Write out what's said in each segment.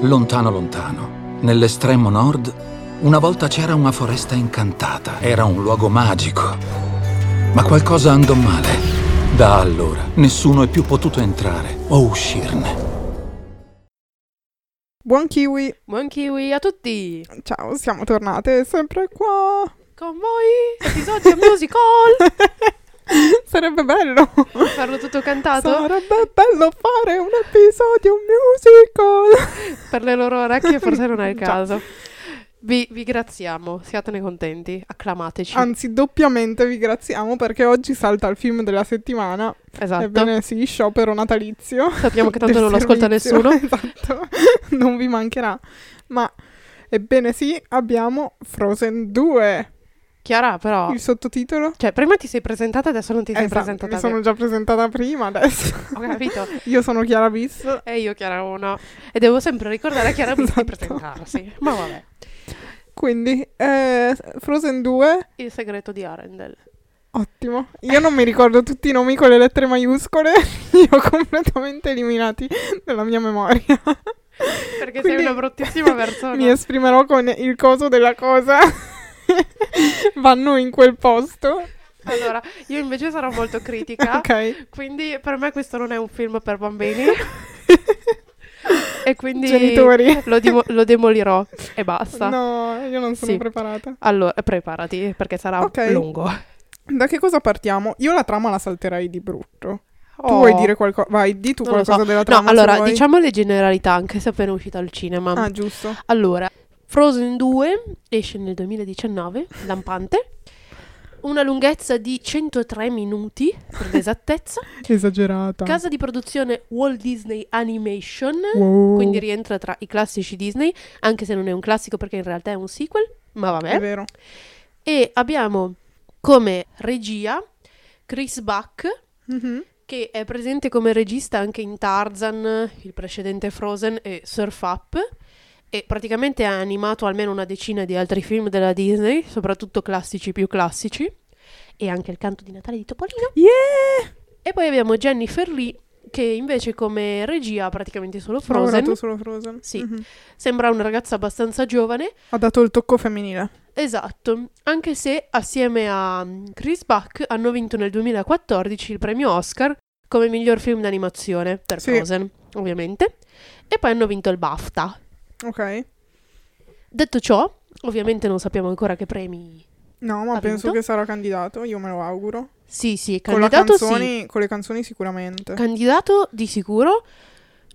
Lontano lontano, nell'estremo nord, una volta c'era una foresta incantata. Era un luogo magico. Ma qualcosa andò male. Da allora nessuno è più potuto entrare o uscirne. Buon kiwi! Buon kiwi a tutti! Ciao, siamo tornate sempre qua. Con voi, episodio musical! Sarebbe bello. Farlo tutto cantato? Sarebbe bello fare un episodio musical. Per le loro orecchie forse non è il caso. Vi, vi graziamo, siatene contenti, acclamateci. Anzi, doppiamente vi graziamo perché oggi salta il film della settimana. esatto. Ebbene sì, sciopero natalizio. Sappiamo che tanto non lo ascolta servizio. nessuno. Esatto, non vi mancherà. Ma ebbene sì, abbiamo Frozen 2. Chiara, però... Il sottotitolo? Cioè, prima ti sei presentata, adesso non ti sei Esatto, presentata. mi sono già presentata prima adesso. Ho capito. Io sono Chiara Bis. E io Chiara 1. E devo sempre ricordare a Chiara Bis di Esatto. presentarsi. Ma vabbè. Quindi, eh, Frozen 2, Il segreto di Arendelle. ottimo. Io non mi ricordo tutti i nomi con le lettere maiuscole, li ho completamente eliminati dalla mia memoria. Perché Quindi sei una bruttissima persona. Mi esprimerò con il coso della cosa. Vanno in quel posto. Allora, io invece sarò molto critica. Ok. Quindi per me questo non è un film per bambini. e quindi Genitori. lo, dimo- lo demolirò e basta. No, io non sono Sì. preparata. Allora, preparati perché sarà Ok. lungo. Da che cosa partiamo? Io la trama la salterei di brutto. Tu Oh. vuoi dire qualcosa? Vai, di tu Non qualcosa so. della No, trama. se allora, diciamo le generalità, anche se è appena uscita al cinema. Ah, giusto. Allora, Frozen 2 esce nel 2019, lampante. Una lunghezza di 103 minuti, per l'esattezza. Esagerata. Casa di produzione Walt Disney Animation. Wow. Quindi rientra tra i classici Disney, anche se non è un classico perché in realtà è un sequel, ma È vabbè. vero. E abbiamo come regia Chris Buck, Mhm. che è presente come regista anche in Tarzan, il precedente Frozen e Surf Up. E praticamente ha animato almeno una decina di altri film della Disney, soprattutto classici più classici. E anche il canto di Natale di Topolino. Yeah! E poi abbiamo Jennifer Lee, che invece come regia ha praticamente solo Ha Frozen. solo Frozen. Sì. Mhm. Sembra una ragazza abbastanza giovane. Ha dato il tocco femminile. Esatto, anche se assieme a mm, Chris Buck hanno vinto nel 2014 il premio Oscar come miglior film d'animazione per Sì. Frozen, ovviamente. E poi hanno vinto il BAFTA. Ok. Detto ciò, ovviamente non sappiamo ancora che premi. No, ma penso vinto? che sarà candidato, io me lo auguro. Sì, sì, Con, candidato sì. canzoni, con le canzoni sicuramente. Candidato di sicuro.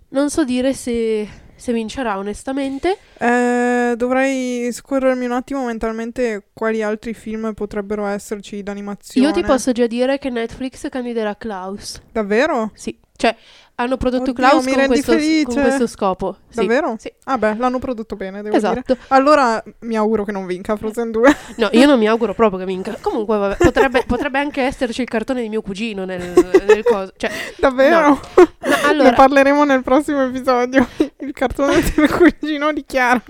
Non so dire se, se vincerà onestamente. Eh, dovrei scorrermi un attimo mentalmente quali altri film potrebbero esserci d'animazione. Io ti posso già dire che Netflix candiderà Klaus. Davvero? Sì, cioè hanno prodotto Oddio, Klaus con questo, con questo scopo. Sì. Davvero? Sì. Ah beh, l'hanno prodotto bene, devo dire. Esatto. Allora mi auguro che non vinca Frozen 2. No, io non mi auguro proprio che vinca. Comunque, vabbè, potrebbe, potrebbe anche esserci il cartone di mio cugino nel, nel coso. Cioè, Davvero? No, Ne allora, parleremo nel prossimo episodio. Il cartone del cugino di Chiara.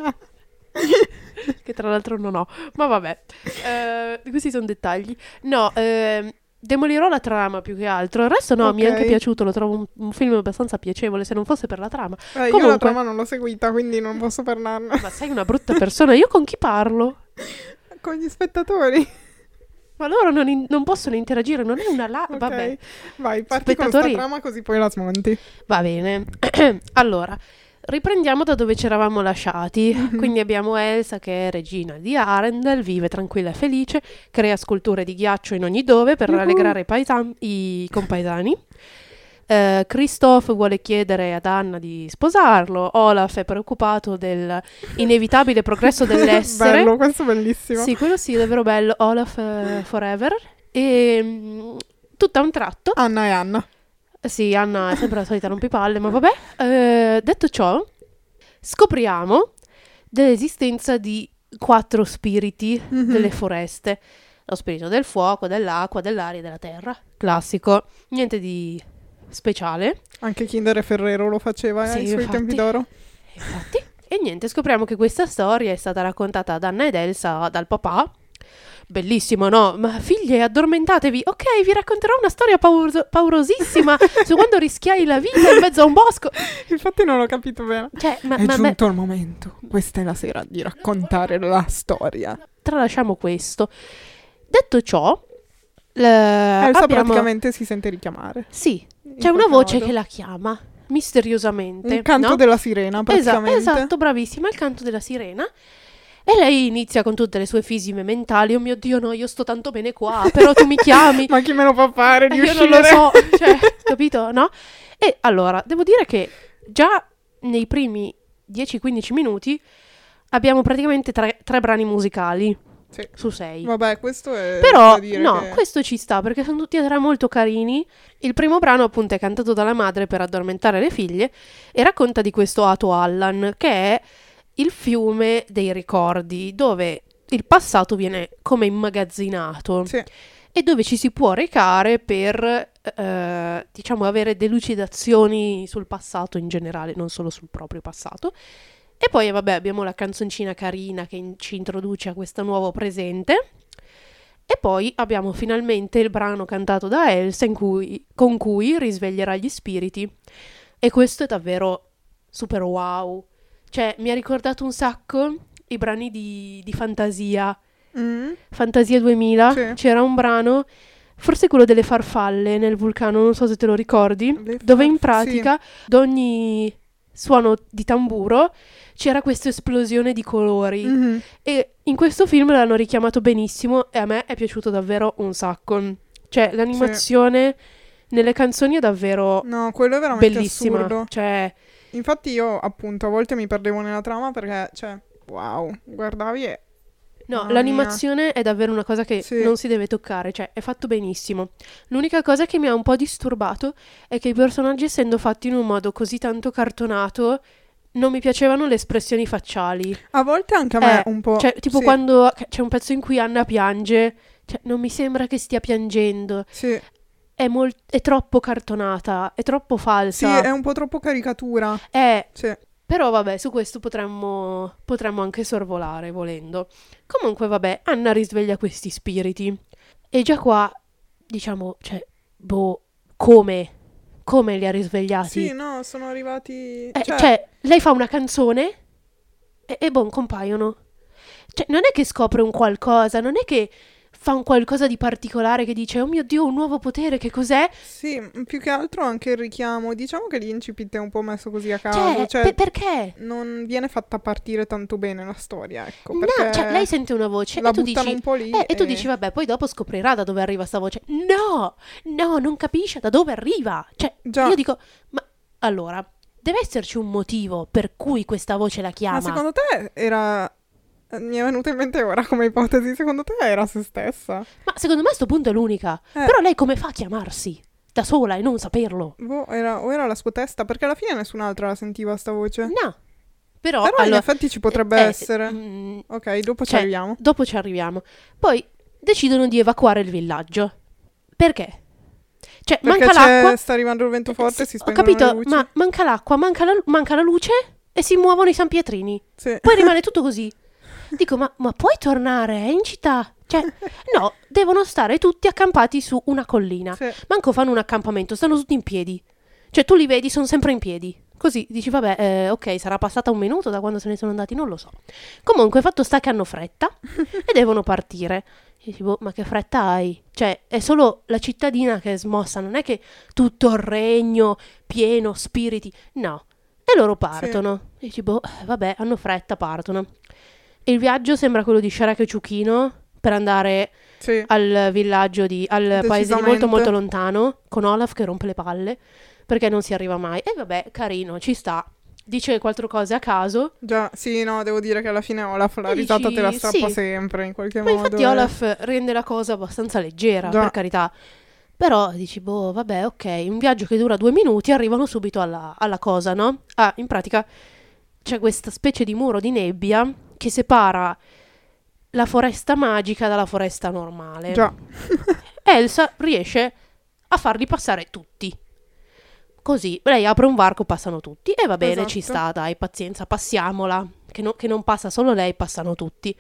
che tra l'altro non ho. Ma vabbè, Eh, questi sono dettagli. No, ehm, demolirò la trama più che altro. Il resto no, mi è anche piaciuto. Lo trovo un, un film abbastanza piacevole se non fosse per la trama. Eh, io la Comunque. trama non l'ho seguita, quindi non posso parlarne. Ma sei una brutta persona. Io con chi parlo? Con gli spettatori. Ma loro non, in- non possono interagire. Non è una la. Ok. Vabbè. Vai, parti con Spettatori. sta trama così poi la smonti. Va bene. allora, riprendiamo da dove ci eravamo lasciati. Quindi abbiamo Elsa che è regina di Arendelle, vive tranquilla e felice, crea sculture di ghiaccio in ogni dove per rallegrare i, paesan- i compaesani. Eh, Christoph vuole chiedere ad Anna di sposarlo. Olaf è preoccupato del inevitabile progresso dell'essere. Bello, questo è bellissimo. Sì, quello sì, davvero bello. Olaf eh, Forever. E mm, tutto a un tratto Anna e Anna. Sì, Anna è sempre la solita rompipalle, ma vabbè. Eh, detto ciò, scopriamo dell'esistenza di quattro spiriti Mhm. delle foreste. Lo spirito del fuoco, dell'acqua, dell'aria e della terra. Classico. Niente di speciale. Anche Kinder e Ferrero lo faceva Sì, ai suoi infatti. tempi d'oro. Infatti. E niente, scopriamo che questa storia è stata raccontata ad Anna ed Elsa dal papà, bellissimo, no? Ma figlie, addormentatevi. Ok, vi racconterò una storia paur- paurosissima su quando rischiai la vita in mezzo a un bosco. Infatti non l'ho capito bene. Cioè, ma, è ma- ma- giunto il momento. Questa è la sera di raccontare la storia. tralasciamo questo. Detto ciò, Elsa abbiamo... praticamente si sente richiamare. Sì, c'è una voce modo. che la chiama misteriosamente. Un canto no? della sirena, Esa- praticamente. esatto, bravissima, il canto della sirena. E lei inizia con tutte le sue fisime mentali. Oh mio Dio, no, io sto tanto bene qua, però tu mi chiami. Ma chi me lo fa fare di Eh, io uscire? non lo so, cioè, capito? No? E allora, devo dire che già nei primi 10-15 minuti abbiamo praticamente tre, tre brani musicali Sì. su sei. Vabbè, questo è Però no, che- questo ci sta perché sono tutti e tre molto carini. Il primo brano appunto è cantato dalla madre per addormentare le figlie e racconta di questo Ato Allan che è il fiume dei ricordi dove il passato viene come immagazzinato Sì. e dove ci si può recare per eh, diciamo avere delucidazioni sul passato in generale, non solo sul proprio passato. E poi vabbè abbiamo la canzoncina carina che in- ci introduce a questo nuovo presente. E poi abbiamo finalmente il brano cantato da Elsa in cui- con cui risveglierà gli spiriti. E questo è davvero super wow. Cioè, mi ha ricordato un sacco i brani di, di fantasia. Mm. Fantasia 2000. Sì. C'era un brano, forse quello delle farfalle nel vulcano, non so se te lo ricordi, Le dove in pratica ad ogni suono di tamburo c'era questa esplosione di colori. Mhm. E in questo film l'hanno richiamato benissimo e a me è piaciuto davvero un sacco. Cioè, l'animazione nelle canzoni è davvero No, quello è veramente bellissima. assurdo. Cioè, Infatti io appunto a volte mi perdevo nella trama perché, cioè, wow, guardavi e... no, Mamma l'animazione è davvero una cosa che Sì. non si deve toccare, cioè è fatto benissimo. L'unica cosa che mi ha un po' disturbato è che i personaggi, essendo fatti in un modo così tanto cartonato, non mi piacevano le espressioni facciali. A volte anche a me Eh, un po'... Cioè, tipo sì, quando c'è un pezzo in cui Anna piange, cioè, non mi sembra che stia piangendo. Sì, È, mol- è troppo cartonata, è troppo sì, falsa. è un po' troppo caricatura. Eh, Sì. però vabbè, su questo potremmo, potremmo anche sorvolare volendo. Comunque, vabbè, Anna risveglia questi spiriti. E già qua, diciamo, cioè, boh, come? Come li ha risvegliati? Sì, no, sono arrivati... Eh, cioè, cioè, lei fa una canzone e, e boh, compaiono. Cioè, non è che scopre un qualcosa, non è che fa un qualcosa di particolare che dice, oh mio Dio, un nuovo potere, che cos'è? Sì, più che altro anche il richiamo. Diciamo che l'incipit è un po' messo così a caso. Cioè, Cioè, pe- perché? non viene fatta partire tanto bene la storia, ecco. No, perché cioè, lei sente una voce e tu dici... un po' lì. Eh, e tu e- dici, vabbè, poi dopo scoprirà da dove arriva sta voce. No, no, non capisce da dove arriva. Cioè, Già. io dico, ma allora, deve esserci un motivo per cui questa voce la chiama. Ma secondo te era... eh, Mi è venuta in mente ora come ipotesi, secondo te era se stessa? Ma secondo me a sto punto è l'unica. Eh. Però lei come fa a chiamarsi? Da sola e non saperlo? Boh, era, o era la sua testa, perché alla fine nessun'altra la sentiva sta voce. No. Però, Però in allora, effetti ci potrebbe eh, essere. mm, Ok, dopo ci cioè, arriviamo. Dopo ci arriviamo. Poi decidono di evacuare il villaggio. Perché? Cioè, Perché manca l'acqua. sta arrivando il vento forte, Eh, si sì, ho spengono capito, le luci. ma manca l'acqua, manca la, manca la luce e si muovono i sanpietrini. Sì. Poi rimane tutto così. Dico, ma, ma puoi tornare? È in città. Cioè, no, devono stare tutti accampati su una collina. Sì. Manco fanno un accampamento, stanno tutti in piedi. Cioè, tu li vedi, sono sempre in piedi. Così dici, vabbè, eh, ok, sarà passata un minuto da quando se ne sono andati, non lo so. Comunque, fatto sta che hanno fretta e devono partire. E dici, boh, ma che fretta hai? Cioè, è solo la cittadina che è smossa, non è che tutto il regno pieno, spiriti. No. E loro partono. E dici, boh, vabbè, hanno fretta, partono. E il viaggio sembra quello di Shrek e Ciuchino per andare Sì. al villaggio di al paese di molto molto lontano con Olaf che rompe le palle perché non si arriva mai. E vabbè, carino, ci sta. Dice quattro cose a caso. Già, sì, no, devo dire che alla fine Olaf la risata te la strappa sì. sempre in qualche Ma modo. infatti eh. Olaf rende la cosa abbastanza leggera, Già. per carità. Però dici, boh, vabbè, ok, un viaggio che dura due minuti, arrivano subito alla, alla cosa, no? Ah, in pratica c'è questa specie di muro di nebbia che separa la foresta magica dalla foresta normale. Già. Elsa riesce a farli passare tutti. Così, lei apre un varco, passano tutti. E va bene, ci Esatto. sta, dai, pazienza, passiamola. Che, no- che non passa solo lei, passano tutti.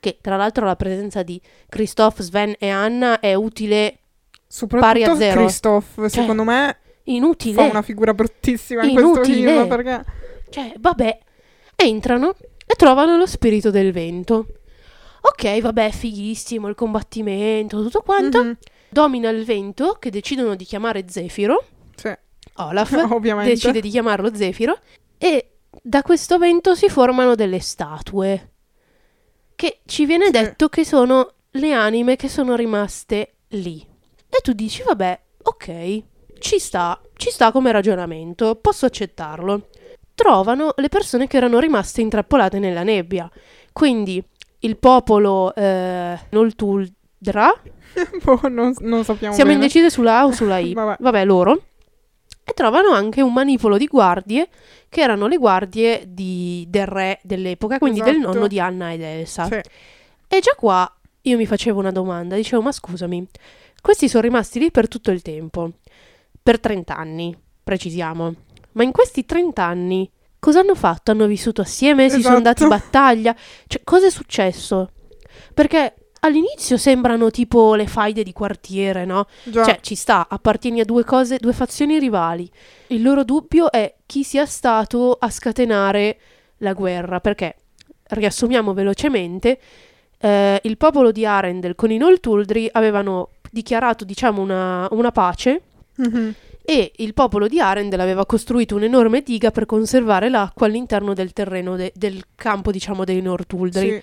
che tra l'altro la presenza di Christoph, Sven e Anna è utile, Soprattutto Pari a zero. Christoph, secondo me, inutile. fa una figura bruttissima in questo Inutile. film perché... Cioè, vabbè, entrano e trovano lo spirito del vento. Ok, vabbè, fighissimo il combattimento, tutto quanto. Mhm, Domina il vento che decidono di chiamare Zefiro. Sì, Olaf ovviamente. decide di chiamarlo Zefiro. E da questo vento si formano delle statue. Che ci viene Sì. detto che sono le anime che sono rimaste lì. E tu dici, vabbè, ok, ci sta, ci sta come ragionamento, posso accettarlo. Trovano le persone che erano rimaste intrappolate nella nebbia. Quindi il popolo eh, Noltuldra, Boh, non, non sappiamo siamo bene. indecise sulla A o sulla I. Vabbè. Vabbè, loro. E trovano anche un manipolo di guardie, che erano le guardie di- del re dell'epoca, quindi del Esatto. nonno di Anna ed Elsa. Sì. E già qua io mi facevo una domanda, dicevo, ma scusami, questi sono rimasti lì per tutto il tempo, per 30 anni, precisiamo. Ma in questi 30 anni cosa hanno fatto? Hanno vissuto assieme, si sono dati Esatto. battaglia? Cioè, cosa è successo? Perché all'inizio sembrano tipo le faide di quartiere, no? Già. Cioè, ci sta, appartieni a due cose, due fazioni rivali. Il loro dubbio è chi sia stato a scatenare la guerra, perché, riassumiamo velocemente, eh, il popolo di Arendel con i Noltuldri avevano dichiarato, diciamo, una, una pace Mhm. E il popolo di Arendel aveva costruito un'enorme diga per conservare l'acqua all'interno del terreno de- del campo, diciamo, dei Nortuldri. Sì.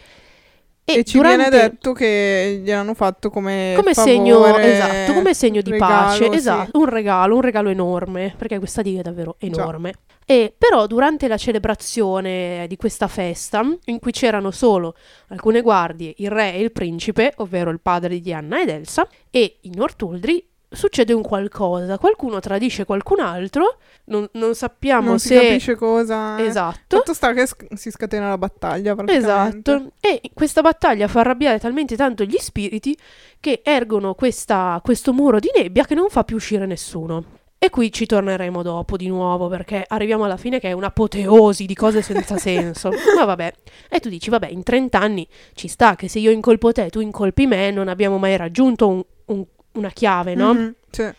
E, E ci durante- viene detto che gliel'hanno fatto come, come segno, favore, esatto, come segno di regalo, pace, sì. esatto, un regalo, un regalo enorme, perché questa diga è davvero enorme. E però durante la celebrazione di questa festa, in cui c'erano solo alcune guardie, il re e il principe, ovvero il padre di Anna ed Elsa, e i Nortuldri, succede un qualcosa, qualcuno tradisce qualcun altro, non, non sappiamo Non si se... capisce cosa. eh. Esatto. Fatto sta che si scatena la battaglia. Esatto, e questa battaglia fa arrabbiare talmente tanto gli spiriti che ergono questa- questo muro di nebbia che non fa più uscire nessuno. E qui ci torneremo dopo di nuovo perché arriviamo alla fine che è un'apoteosi di cose senza senso. Ma vabbè, e tu dici, vabbè, in 30 anni ci sta che se io incolpo te, tu incolpi me, non abbiamo mai raggiunto un- un- una chiave, no? Mhm, sì.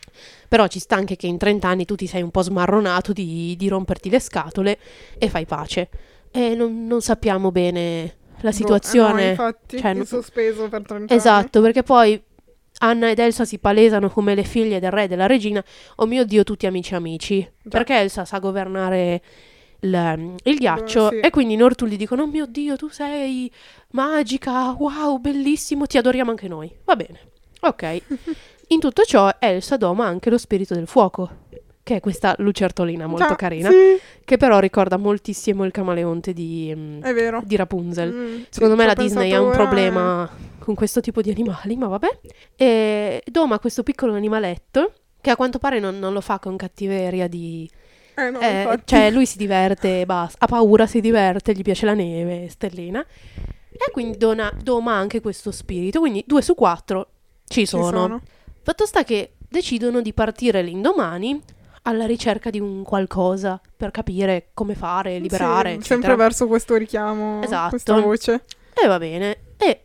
Però ci sta anche che in 30 anni tu ti sei un po' smarronato di, di romperti le scatole e fai pace. E non, non sappiamo bene la Boh, situazione. eh no, infatti, cioè, in non- sospeso per 30 Esatto, perché poi Anna ed Elsa si palesano come le figlie del re e della regina. Oh mio Dio, tutti amici amici. Perché Elsa sa governare il, il ghiaccio sì. e quindi i Nortulli dicono, oh mio Dio, tu sei magica, wow, bellissimo, ti adoriamo anche noi. Va bene, ok. In tutto ciò Elsa doma anche lo spirito del fuoco, che è questa lucertolina molto Già, carina, Sì, che però ricorda moltissimo il camaleonte di, è vero. di Rapunzel. Mm, sì, Secondo me ci la Disney ha un ora problema con questo tipo di animali, ma vabbè. E doma questo piccolo animaletto che a quanto pare non, non lo fa con cattiveria di... Eh, no, eh, cioè lui si diverte e basta, ha paura, si diverte, gli piace la neve, stellina. E quindi dona- doma anche questo spirito, quindi due su quattro ci Ci sono. sono. Fatto sta che decidono di partire l'indomani alla ricerca di un qualcosa per capire come fare, liberare, Sì, sempre verso questo richiamo, Esatto. questa voce. E va bene. E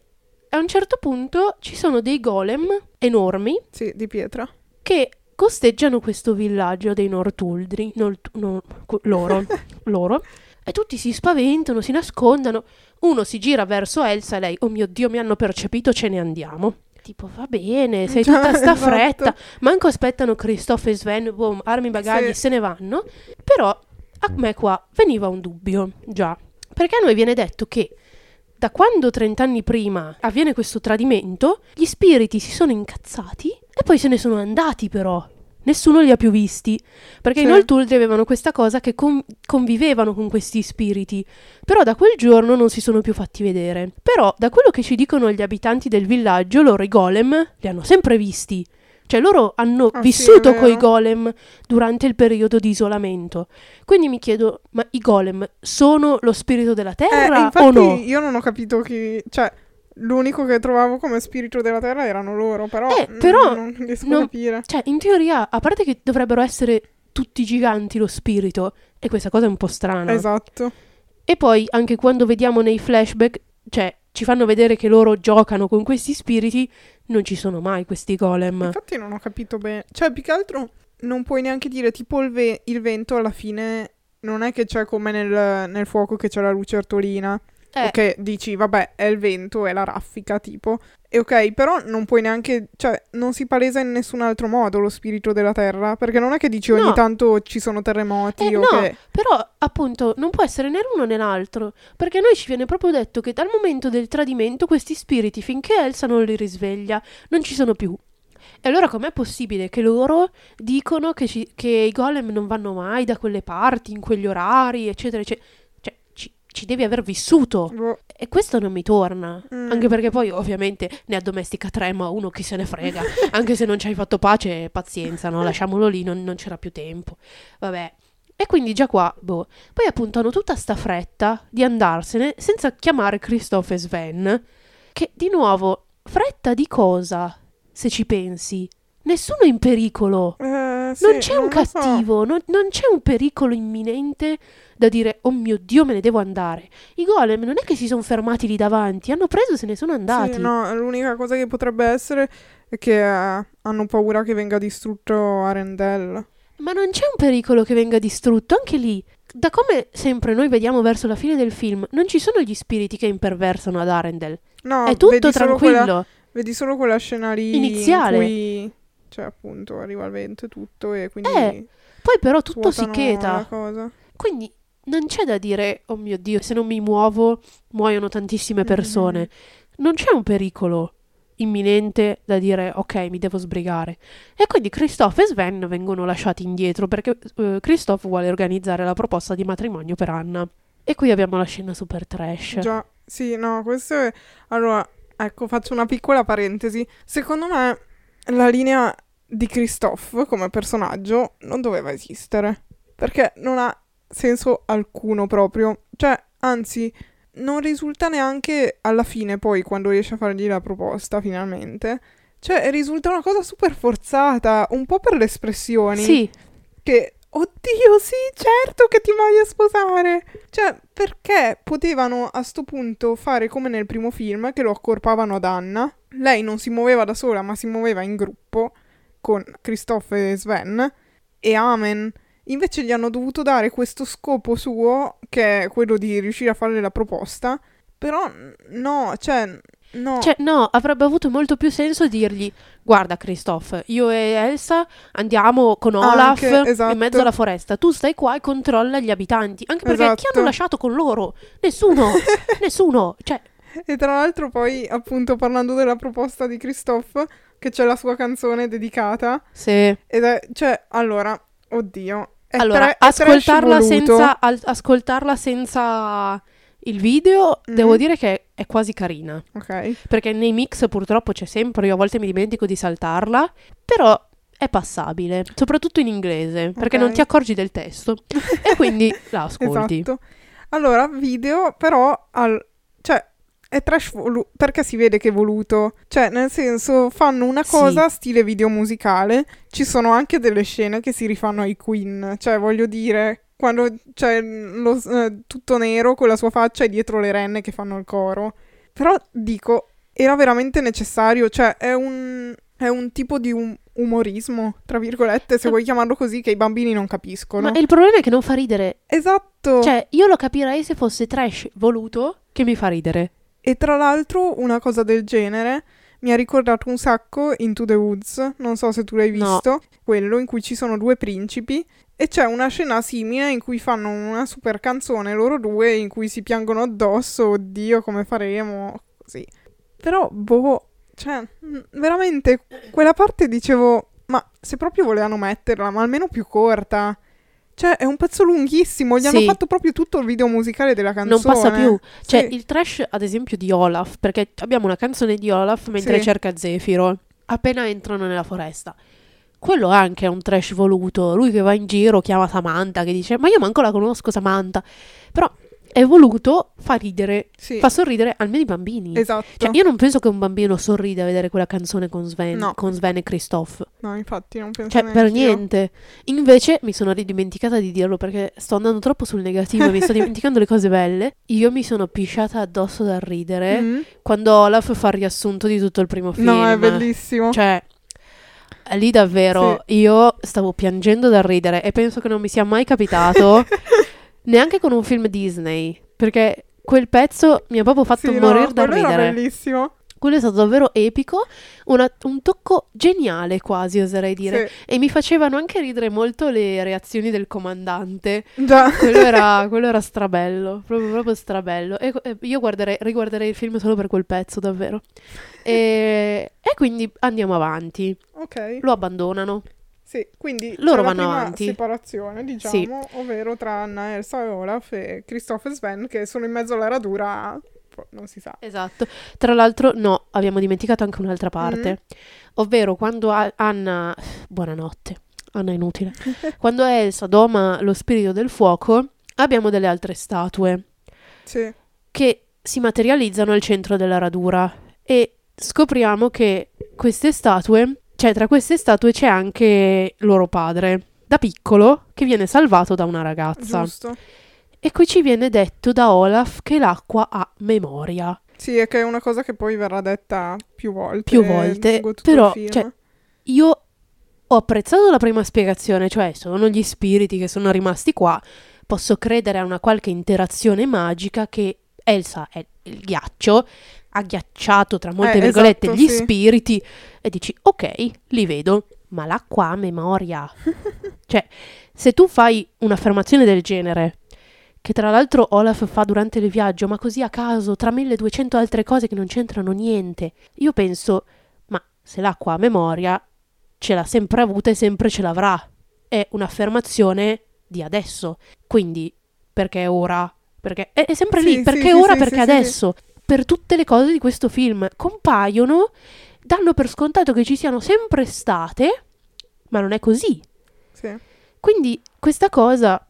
a un certo punto ci sono dei golem enormi Sì, di pietra. che costeggiano questo villaggio dei Nortuldri. Nolt- no, loro. loro. E tutti si spaventano, si nascondono. Uno si gira verso Elsa e lei, oh mio Dio, mi hanno percepito, ce ne andiamo. Tipo, va bene, sei tutta sta Esatto. fretta. Manco aspettano Christophe e Sven, boom, armi, bagagli, Sì. se ne vanno. Però a me qua veniva un dubbio, già. Perché a noi viene detto che da quando 30 anni prima avviene questo tradimento, gli spiriti si sono incazzati e poi se ne sono andati però. Nessuno li ha più visti, perché Sì. i Noltuldri avevano questa cosa che con- convivevano con questi spiriti, però da quel giorno non si sono più fatti vedere. Però da quello che ci dicono gli abitanti del villaggio, loro i golem li hanno sempre visti. Cioè loro hanno Ah, sì, vissuto vero. coi golem durante il periodo di isolamento. Quindi mi chiedo, ma i golem sono lo spirito della Eh, terra infatti o no? io non ho capito chi... Cioè, l'unico che trovavo come spirito della terra erano loro, però... Eh, però Non riesco non- a capire. Cioè, in teoria, a parte che dovrebbero essere tutti giganti lo spirito, e questa cosa è un po' strana. Esatto. E poi, anche quando vediamo nei flashback, cioè, ci fanno vedere che loro giocano con questi spiriti, non ci sono mai questi golem. Infatti non ho capito bene. Cioè, più che altro non puoi neanche dire tipo il, ve- il vento alla fine non è che c'è come nel, nel fuoco che c'è la lucertolina. Eh, Ok, dici, vabbè, è il vento, è la raffica, tipo. E ok, però non puoi neanche, cioè, non si palesa in nessun altro modo lo spirito della terra, perché non è che dici ogni No. tanto ci sono terremoti Eh, o no, che... però appunto non può essere né l'uno né l'altro, perché a noi ci viene proprio detto che dal momento del tradimento questi spiriti, finché Elsa non li risveglia, non ci sono più. E allora com'è possibile che loro dicono che, ci- che i golem non vanno mai da quelle parti, in quegli orari, eccetera, eccetera? Ci, ci devi aver vissuto. Boh, E questo non mi torna. Mm. Anche perché poi ovviamente ne addomestica tre, ma uno chi se ne frega. Anche se non ci hai fatto pace, pazienza, no? Lasciamolo lì, non, non c'era più tempo. Vabbè. E quindi già qua, boh. Poi appunto hanno tutta sta fretta di andarsene senza chiamare Christoph e Sven. Che di nuovo, fretta di cosa? Se ci pensi. Nessuno è in pericolo. eh, sì, Non c'è un lo so. cattivo, non, non c'è un pericolo imminente da dire oh mio Dio me ne devo andare. I golem non è che si sono fermati lì davanti, hanno preso e se ne sono andati. Sì, no, l'unica cosa che potrebbe essere è che eh, hanno paura che venga distrutto Arendelle. Ma non c'è un pericolo che venga distrutto, anche lì. Da come sempre noi vediamo verso la fine del film, non ci sono gli spiriti che imperversano ad Arendelle. No, è tutto tranquillo. quella- vedi solo quella scena lì Iniziale. in cui, cioè appunto, arriva il vento e tutto e quindi Eh, Poi però tutto si cheta. Quindi non c'è da dire oh mio Dio, se non mi muovo muoiono tantissime persone. Mhm. Non c'è un pericolo imminente da dire ok, mi devo sbrigare. E quindi Christoph e Sven vengono lasciati indietro perché eh, Christoph vuole organizzare la proposta di matrimonio per Anna. E qui abbiamo la scena super trash. Già, sì, no, questo è... Allora, ecco, faccio una piccola parentesi. Secondo me la linea di Christophe come personaggio non doveva esistere. Perché non ha senso alcuno proprio. Cioè, anzi, non risulta neanche alla fine poi quando riesce a fargli la proposta finalmente. Cioè, risulta una cosa super forzata, un po' per le espressioni Sì, che oddio sì certo che ti voglio sposare. Cioè perché potevano a sto punto fare come nel primo film che lo accorpavano ad Anna? Lei non si muoveva da sola ma si muoveva in gruppo con Christoph e Sven e Amen. Invece gli hanno dovuto dare questo scopo suo che è quello di riuscire a fare la proposta. Però no cioè no Cioè, no, avrebbe avuto molto più senso dirgli: Guarda, Christoph, io e Elsa andiamo con Olaf Anche, esatto. in mezzo alla foresta. Tu stai qua e controlla gli abitanti. Anche perché chi Esatto. hanno lasciato con loro? Nessuno, nessuno. Cioè, E tra l'altro poi, appunto, parlando della proposta di Christophe, che c'è la sua canzone dedicata, se. ed è, cioè, allora, oddio, è Allora, trash ascoltarla senza, al- ascoltarla senza il video, Mhm. devo dire che è quasi carina. Ok, Perché nei mix purtroppo c'è sempre, io a volte mi dimentico di saltarla, però è passabile, soprattutto in inglese, perché non ti accorgi del testo e quindi la ascolti. esatto. Allora, video, però, al- cioè, è trash voluto, perché si vede che è voluto. Cioè, nel senso, fanno una Sì. cosa stile video musicale, ci sono anche delle scene che si rifanno ai Queen, cioè, voglio dire... Quando c'è lo- eh, tutto nero con la sua faccia e dietro le renne che fanno il coro. Però dico, era veramente necessario, cioè è un, è un tipo di um- umorismo, tra virgolette, se vuoi chiamarlo così, che i bambini non capiscono. Ma il problema è che non fa ridere. Esatto. Cioè, io lo capirei se fosse trash voluto che mi fa ridere. E tra l'altro una cosa del genere mi ha ricordato un sacco Into the Woods, non so se tu l'hai No. visto, quello in cui ci sono due principi e c'è una scena simile in cui fanno una super canzone loro due in cui si piangono addosso, oddio come faremo, così. Però boh, cioè mh, veramente quella parte dicevo, ma se proprio volevano metterla, ma almeno più corta. Cioè, è un pezzo lunghissimo. Gli Sì. hanno fatto proprio tutto il video musicale della canzone. Non passa più. Cioè, Sì. il trash, ad esempio, di Olaf, perché abbiamo una canzone di Olaf mentre Sì. cerca Zefiro, appena entrano nella foresta. Quello anche è un trash voluto. Lui che va in giro chiama Samantha, che dice: Ma io manco la conosco, Samantha. Però è voluto far ridere, Sì, fa sorridere almeno i bambini. esatto. Cioè, io non penso che un bambino sorrida a vedere quella canzone con Sven, No. con Sven e Christophe. No, infatti non penso Cioè, per niente. Invece, mi sono ridimenticata di dirlo perché sto andando troppo sul negativo e mi sto dimenticando le cose belle. Io mi sono pisciata addosso dal ridere Mm. quando Olaf fa il riassunto di tutto il primo film. No, è bellissimo. Cioè, lì davvero io stavo piangendo dal ridere e penso che non mi sia mai capitato neanche con un film Disney. Perché quel pezzo mi ha proprio fatto Sì, no, morire da quello era ridere. bellissimo. Quello è stato davvero epico, una- un tocco geniale quasi, oserei dire. E mi facevano anche ridere molto le reazioni del comandante. Sì. Già. Quello era, quello era strabello, proprio, proprio strabello. E, e io guarderei, riguarderei il film solo per quel pezzo, davvero. E, e quindi andiamo avanti. Ok. Lo abbandonano. Sì, quindi Loro vanno prima avanti. separazione, diciamo, Sì. ovvero tra Anna, Elsa e Olaf e Christoph e Sven che sono in mezzo alla radura, boh, non si sa. Esatto. Tra l'altro, no, abbiamo dimenticato anche un'altra parte. Ovvero quando A- Anna... Buonanotte. Anna è inutile. quando Elsa doma lo spirito del fuoco, abbiamo delle altre statue. Sì. che si materializzano al centro della radura e scopriamo che queste statue, cioè tra queste statue c'è anche loro padre, da piccolo, che viene salvato da una ragazza. Giusto. E qui ci viene detto da Olaf che l'acqua ha memoria. Sì, è che è una cosa che poi verrà detta più volte. Più volte, però, cioè, Io ho apprezzato la prima spiegazione, cioè sono gli spiriti che sono rimasti qua. Posso credere a una qualche interazione magica che Elsa è il ghiaccio, ha ghiacciato tra molte Eh, virgolette esatto, gli sì. spiriti e dici ok, li vedo, ma l'acqua ha memoria. cioè, se tu fai un'affermazione del genere, che tra l'altro Olaf fa durante il viaggio, ma così a caso, tra 1200 altre cose che non c'entrano niente, io penso, ma se l'acqua ha memoria, ce l'ha sempre avuta e sempre ce l'avrà. È un'affermazione di adesso. Quindi, perché ora? Perché è, è sempre Sì, lì, perché sì, ora, sì, perché adesso. Per tutte le cose di questo film compaiono, danno per scontato che ci siano sempre state, ma non è così. Sì. Quindi questa cosa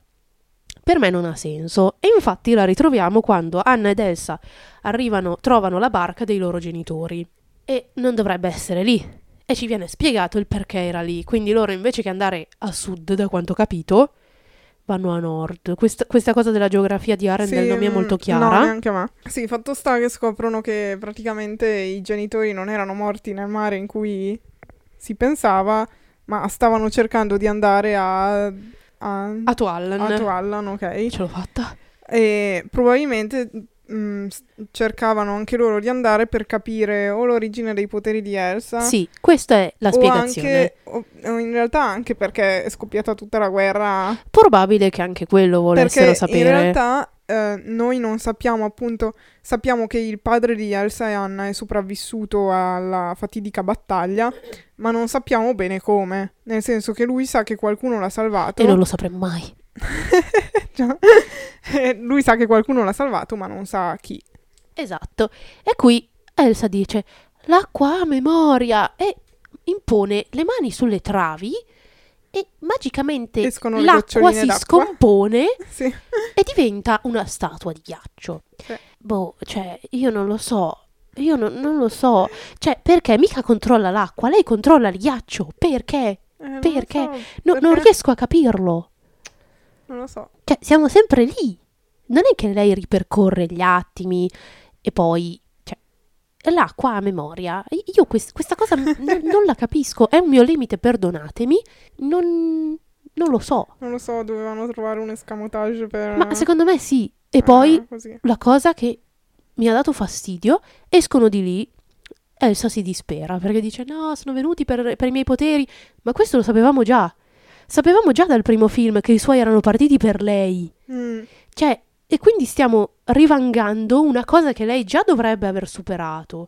per me non ha senso. E infatti la ritroviamo quando Anna ed Elsa arrivano, trovano la barca dei loro genitori. E non dovrebbe essere lì. E ci viene spiegato il perché era lì. Quindi loro invece che andare a sud, da quanto ho capito, vanno a nord. Questa, questa cosa della geografia di Arendelle Sì, non mi è mm, molto No, chiara. neanche a me. Sì, fatto sta che scoprono che praticamente i genitori non erano morti nel mare in cui si pensava, ma stavano cercando di andare a... a... a Tuallan. a Tuallan, ok? Ce l'ho fatta. E probabilmente mm, s- cercavano anche loro di andare per capire o l'origine dei poteri di Elsa. Sì, questa è la o spiegazione. anche, o in realtà anche perché è scoppiata tutta la guerra Probabile che anche quello volessero Perché sapere. in realtà eh, noi non sappiamo appunto, sappiamo che il padre di Elsa e Anna è sopravvissuto alla fatidica battaglia, ma non sappiamo bene come, nel senso che lui sa che qualcuno l'ha salvato. E non lo sapremo mai. Lui sa che qualcuno l'ha salvato, ma non sa chi. Esatto. E qui Elsa dice: L'acqua ha memoria e impone le mani sulle travi e magicamente Escono l'acqua si d'acqua. scompone Sì. e diventa una statua di ghiaccio. Sì. Boh, cioè, io non lo so. Io non, non lo so. Cioè, perché mica controlla l'acqua? Lei controlla il ghiaccio. Perché? Eh, non Perché? lo so, No- Non perché- riesco a capirlo. Non lo so. Cioè, siamo sempre lì. Non è che lei ripercorre gli attimi e poi... Cioè, l'acqua ha memoria. I- Io quest- questa cosa n- non la capisco. È un mio limite, perdonatemi. Non, non lo so. Non lo so, dovevano trovare un escamotage per... Ma secondo me sì. E poi così. la cosa che mi ha dato fastidio, escono di lì, Elsa si dispera perché dice no, sono venuti per, per i miei poteri, ma questo lo sapevamo già. Sapevamo già dal primo film che i suoi erano partiti per lei. Mm, Cioè, e quindi stiamo rivangando una cosa che lei già dovrebbe aver superato.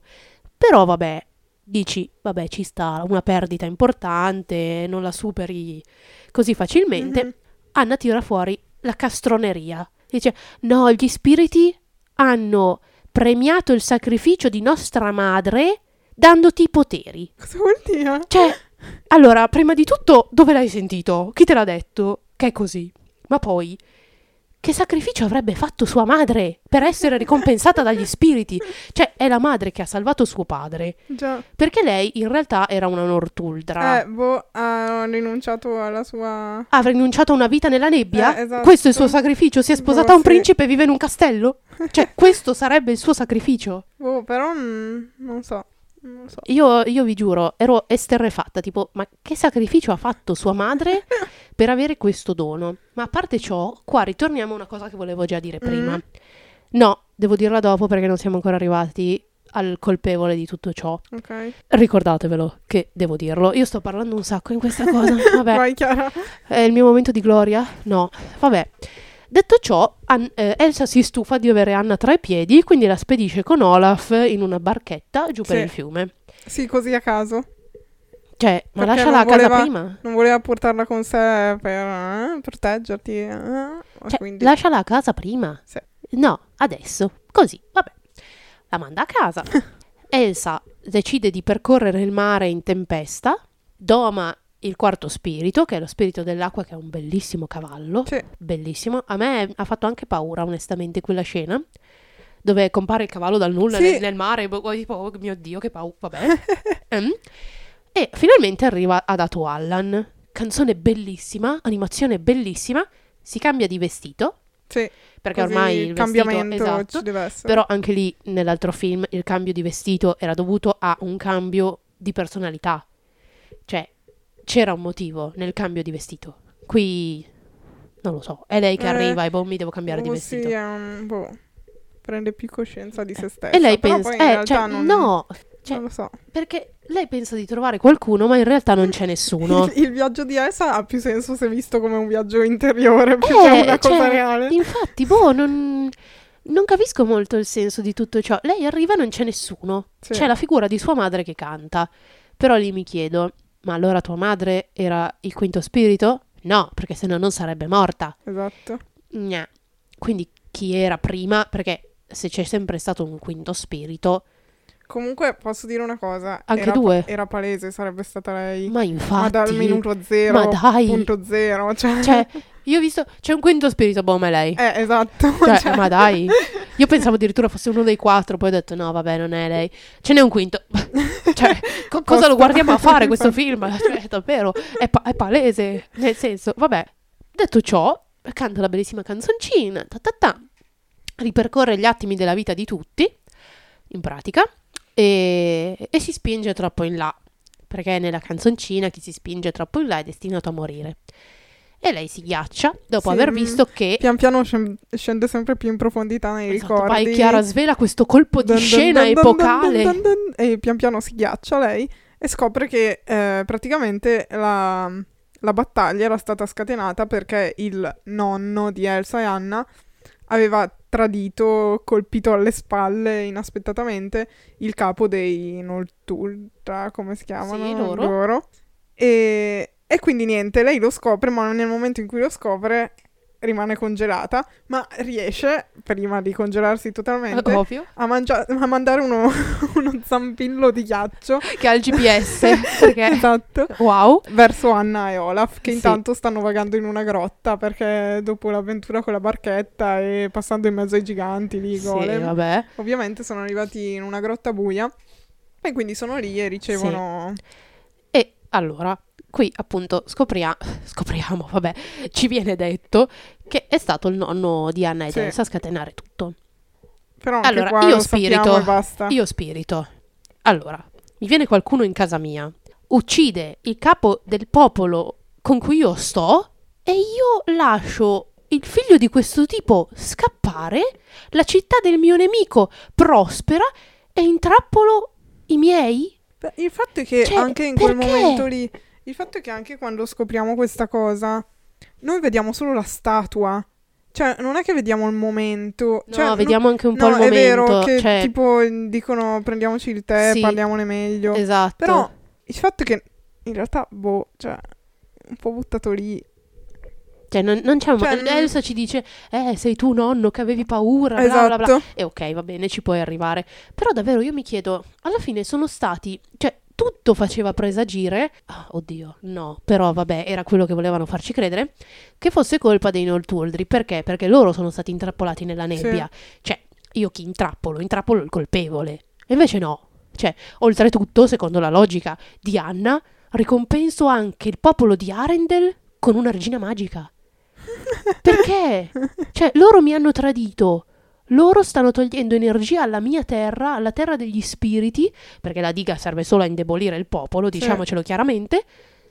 Però vabbè, dici, vabbè, ci sta una perdita importante, non la superi così facilmente. mhm. Anna tira fuori la castroneria. Dice: No, gli spiriti hanno premiato il sacrificio di nostra madre dandoti i poteri. Cosa vuol dire? Cioè, allora, prima di tutto, dove l'hai sentito? Chi te l'ha detto che è così? Ma poi, che sacrificio avrebbe fatto sua madre per essere ricompensata dagli spiriti? Cioè, è la madre che ha salvato suo padre. Già. Perché lei in realtà era una Nortuldra. Eh, boh, ha rinunciato alla sua... Ha rinunciato a una vita nella nebbia? Eh, esatto. Questo è il suo sacrificio? Si è sposata Boh, a un sì. principe e vive in un castello? Cioè, questo sarebbe il suo sacrificio? Boh, però mm, non so. So. Io, io vi giuro, ero esterrefatta, tipo, ma che sacrificio ha fatto sua madre per avere questo dono? Ma a parte ciò, qua ritorniamo a una cosa che volevo già dire prima. Mm. No, devo dirla dopo perché non siamo ancora arrivati al colpevole di tutto ciò. Ok. Ricordatevelo che devo dirlo. Io sto parlando un sacco in questa cosa. Vabbè, Vai, Chiara. è il mio momento di gloria? No, vabbè. Detto ciò, An- eh, Elsa si stufa di avere Anna tra i piedi, quindi la spedisce con Olaf in una barchetta giù per Sì. il fiume. Sì, così a caso. Cioè, ma Perché lasciala a casa voleva- prima. Non voleva portarla con sé per eh, proteggerti. eh, Cioè, quindi... lasciala a casa prima. Sì. No, adesso. Così, vabbè. La manda a casa. Elsa decide di percorrere il mare in tempesta, doma il quarto spirito, che è lo spirito dell'acqua, che è un bellissimo cavallo. Sì. Bellissimo. A me ha fatto anche paura, onestamente, quella scena. Dove compare il cavallo dal nulla Sì. nel, nel mare, boh, tipo, oh mio dio, che paura, vabbè. Ehm. E finalmente arriva ad Ato Allan. Canzone bellissima, animazione bellissima. Si cambia di vestito, Sì, perché ormai il il vestito cambiamento esatto. deve essere. Però anche lì nell'altro film il cambio di vestito era dovuto a un cambio di personalità. C'era un motivo nel cambio di vestito. Qui non lo so, è lei che Eh, arriva e boh, mi devo cambiare di vestito. Sì, un- boh, prende più coscienza di se stessa. E lei pensa, eh, cioè, non, no, cioè, non lo so. perché lei pensa di trovare qualcuno, ma in realtà non c'è nessuno. Il, il viaggio di Elsa ha più senso se visto come un viaggio interiore più Eh, che una cosa cioè, reale. Infatti, boh, non, non capisco molto il senso di tutto ciò. Lei arriva e non c'è nessuno. Sì. C'è la figura di sua madre che canta. Però lì mi chiedo, ma allora tua madre era il quinto spirito? No, perché se no non sarebbe morta. Esatto. Gna. Quindi chi era prima? Perché se c'è sempre stato un quinto spirito, Comunque posso dire una cosa. Anche era, due. Era palese, sarebbe stata lei. ma infatti... Ma dal minuto zero, ma dai. punto zero. Cioè, Cioè, io ho visto... C'è un quinto spirito, boh, ma è lei. eh, esatto. Cioè, cioè- ma dai. Io pensavo addirittura fosse uno dei quattro, poi ho detto no, vabbè, non è lei. Ce n'è un quinto. cioè, co- cosa lo guardiamo a fare questo film? Cioè, davvero, è, pa- è palese. Nel senso, vabbè. Detto ciò, canta la bellissima canzoncina, ta ta ta. ripercorre gli attimi della vita di tutti, in pratica, e, e si spinge troppo in là. Perché nella canzoncina chi si spinge troppo in là è destinato a morire. E lei si ghiaccia dopo Sì, aver mm, visto che Pian piano scende sempre più in profondità nei Esatto, ricordi. vai Chiara svela questo colpo di Dun scena dun dun epocale. E pian piano si ghiaccia lei e scopre che eh, praticamente la, la battaglia era stata scatenata perché il nonno di Elsa e Anna aveva tradito, colpito alle spalle inaspettatamente il capo dei Nolturta, come si chiamano? Sì, loro. E, e quindi niente, lei lo scopre, ma nel momento in cui lo scopre rimane congelata, ma riesce, prima di congelarsi totalmente, Ovvio. a, mangia- a mandare uno, uno zampillo di ghiaccio Che ha il GPS. perché... esatto, Wow. verso Anna e Olaf, che Sì. intanto stanno vagando in una grotta perché dopo l'avventura con la barchetta e passando in mezzo ai giganti lì, Sì, golem, vabbè. ovviamente sono arrivati in una grotta buia e quindi sono lì e ricevono... E allora, qui appunto scopria- scopriamo, vabbè, ci viene detto che è stato il nonno di Anna e Sì. Elsa a scatenare tutto. Però Allora, io spirito. Io spirito. Allora, mi viene qualcuno in casa mia, uccide il capo del popolo con cui io sto e io lascio il figlio di questo tipo scappare, la città del mio nemico prospera e intrappolo i miei? Beh, il fatto è che Cioè, anche in quel perché? momento lì, il fatto è che anche quando scopriamo questa cosa, noi vediamo solo la statua. Cioè, non è che vediamo il momento. No, Cioè, no- vediamo anche un po' no, il è momento. vero che cioè, tipo dicono prendiamoci il tè, Sì. parliamone meglio. esatto. Però il fatto è che in realtà, boh, cioè, un po' buttato lì. Cioè, non, non c'è un... Cioè, Elsa ci dice, eh, sei tu nonno che avevi paura, bla bla bla. Esatto. E ok, va bene, ci puoi arrivare. Però davvero io mi chiedo, alla fine sono stati, cioè, tutto faceva presagire, ah, oddio, no, però vabbè, era quello che volevano farci credere, che fosse colpa dei Northuldri. Perché? Perché loro sono stati intrappolati nella nebbia. Cioè, io chi intrappolo? Intrappolo il colpevole. E invece no. Cioè, oltretutto, secondo la logica di Anna, ricompenso anche il popolo di Arendel con una regina magica. Perché? Cioè, loro mi hanno tradito. Loro stanno togliendo energia alla mia terra, alla terra degli spiriti, perché la diga serve solo a indebolire il popolo, diciamocelo chiaramente.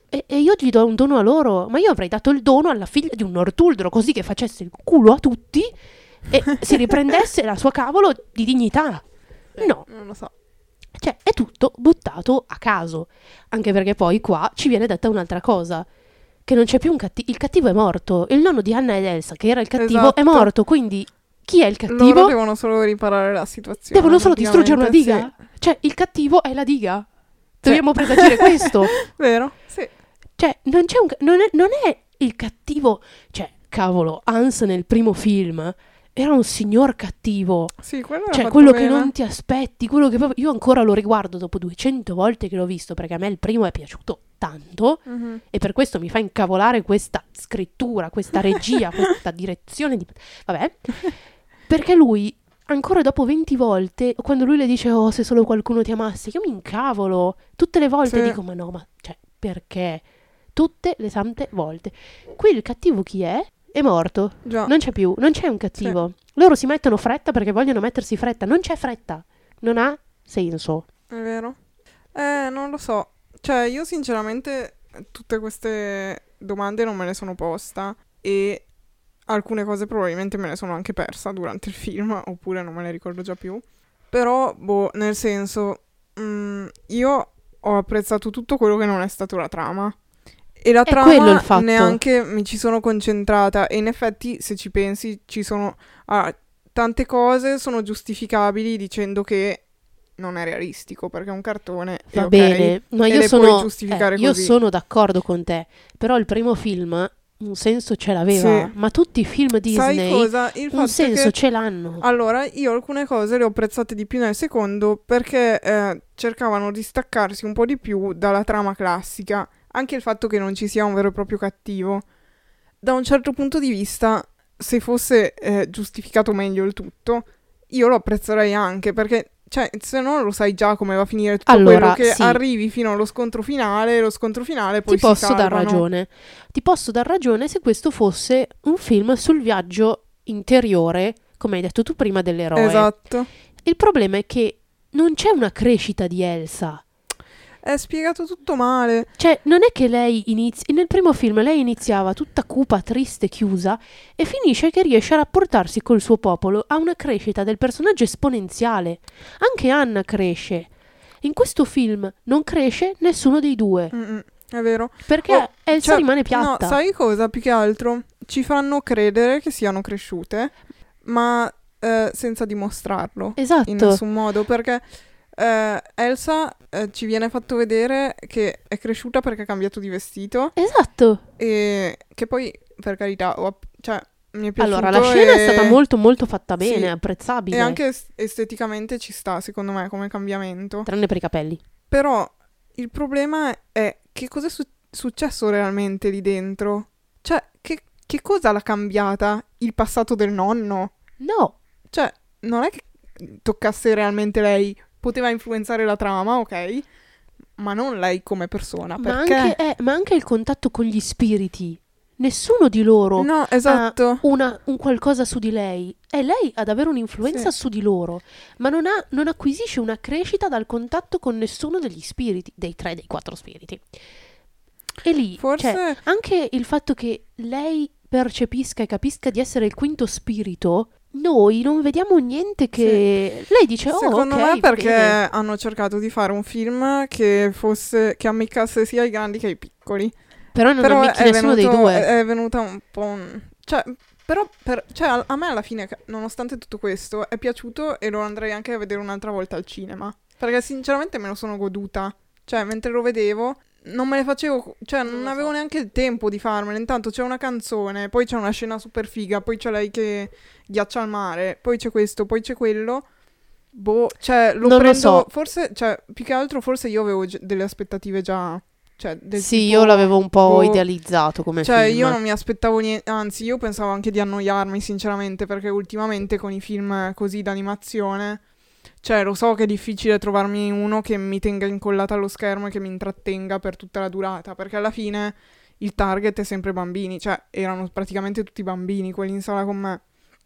E, e io gli do un dono a loro, ma io avrei dato il dono alla figlia di un Nortuldro così che facesse il culo a tutti e si riprendesse la sua cavolo di dignità. No, Non lo so. cioè è tutto buttato a caso. Anche perché poi qua ci viene detta un'altra cosa. Che non c'è più un cattivo. Il cattivo è morto. Il nonno di Anna ed Elsa, che era il cattivo, è Esatto. morto. Quindi chi è il cattivo? Loro devono solo riparare la situazione. Devono solo distruggere una diga. praticamente, Cioè, il cattivo è la diga. Dobbiamo presagire questo. sì. Vero? Sì. Cioè, non c'è un. Non è, non è il cattivo. Cioè, cavolo, Hans nel primo film era un signor cattivo. Sì, quello era Cioè, quello bene. che non ti aspetti, quello che proprio. Io ancora lo riguardo dopo 200 volte che l'ho visto, perché a me il primo è piaciuto tanto. Mhm. E per questo mi fa incavolare questa scrittura, questa regia, questa direzione di... Vabbè. Perché lui, ancora dopo 20 volte, quando lui le dice, oh, se solo qualcuno ti amasse, io mi incavolo. Tutte le volte Sì. dico, ma no, ma... Cioè, perché? Tutte le sante volte. Qui il cattivo chi è? È morto. Già. Non c'è più, non c'è un cattivo. Loro si mettono fretta perché vogliono mettersi fretta. Non c'è fretta. Non ha senso. È vero? Eh, non lo so. Cioè, io sinceramente tutte queste domande non me le sono posta e alcune cose probabilmente me le sono anche persa durante il film, oppure non me le ricordo già più. Però, boh, nel senso, mm, io ho apprezzato tutto quello che non è stato la trama. E la È trama neanche mi ci sono concentrata. E in effetti, se ci pensi, ci sono ah, tante cose sono giustificabili dicendo che non è realistico perché è un cartone. Va ok, bene, ma e io sono, eh, io sono d'accordo con te, però il primo film un senso ce l'aveva, Sì. ma tutti i film Disney un senso ce l'hanno. Allora, io alcune cose le ho apprezzate di più nel secondo perché eh, cercavano di staccarsi un po' di più dalla trama classica. Anche il fatto che non ci sia un vero e proprio cattivo. Da un certo punto di vista, se fosse eh, giustificato meglio il tutto, io lo apprezzerei anche perché, cioè, se no lo sai già come va a finire tutto Allora, quello che sì. arrivi fino allo scontro finale, lo scontro finale poi Ti posso dar ragione. Ti posso dar ragione se questo fosse un film sul viaggio interiore, come hai detto tu prima, dell'eroe. Esatto. Il problema è che non c'è una crescita di Elsa. È spiegato tutto male. Cioè, non è che lei inizia. Nel primo film lei iniziava tutta cupa, triste, chiusa, e finisce che riesce a rapportarsi col suo popolo. Ha una crescita del personaggio esponenziale. Anche Anna cresce. In questo film non cresce nessuno dei due. Mm-mm, è vero. Perché Oh, Elsa cioè, rimane piatta. No, sai cosa? Più che altro ci fanno credere che siano cresciute, ma eh, senza dimostrarlo in Esatto. nessun modo. Perché eh, Elsa eh, ci viene fatto vedere che è cresciuta perché ha cambiato di vestito Esatto. e che poi, per carità, ho cioè, mi è piaciuto. Allora, la scena è e- stata molto molto fatta bene, Sì. apprezzabile. E anche es- esteticamente ci sta, secondo me, come cambiamento. Tranne per i capelli. Però il problema è che cosa è su- successo realmente lì dentro? Cioè, che, che cosa l'ha cambiata? Il passato del nonno? No. Cioè, non è che toccasse realmente lei. Poteva influenzare la trama, ok? Ma non lei come persona. Ma Perché? anche, eh, ma anche il contatto con gli spiriti. Nessuno di loro No, esatto. una- un qualcosa su di lei. È lei ad avere un'influenza Sì. su di loro, ma non, ha- non acquisisce una crescita dal contatto con nessuno degli spiriti, dei tre, dei quattro spiriti. E lì, Forse- cioè, anche il fatto che lei percepisca e capisca di essere il quinto spirito, noi non vediamo niente che... Lei dice, oh, Secondo ok, me perché bene." hanno cercato di fare un film che fosse che ammiccasse sia ai grandi che ai piccoli. Però non Però ammicchi è, nessuno venuto, dei due. è venuta un po' un... Cioè, però per- cioè, a me alla fine, nonostante tutto questo, è piaciuto e lo andrei anche a vedere un'altra volta al cinema. Perché sinceramente me lo sono goduta. Cioè, mentre lo vedevo, non me ne facevo... Cioè, Non non lo avevo so. neanche il tempo di farmene. Intanto c'è una canzone, poi c'è una scena super figa, poi c'è lei che ghiaccia al mare, poi c'è questo, poi c'è quello. Boh, cioè, lo Non lo prendo... so. Forse, cioè, più che altro, forse io avevo gi- delle aspettative già... Cioè, del Sì, tipo- io l'avevo un po' boh, idealizzato come Cioè, film. io non mi aspettavo niente, anzi, io pensavo anche di annoiarmi, sinceramente, perché ultimamente con i film così d'animazione, cioè, lo so che è difficile trovarmi uno che mi tenga incollata allo schermo e che mi intrattenga per tutta la durata, perché alla fine il target è sempre bambini, cioè, erano praticamente tutti bambini quelli in sala con me.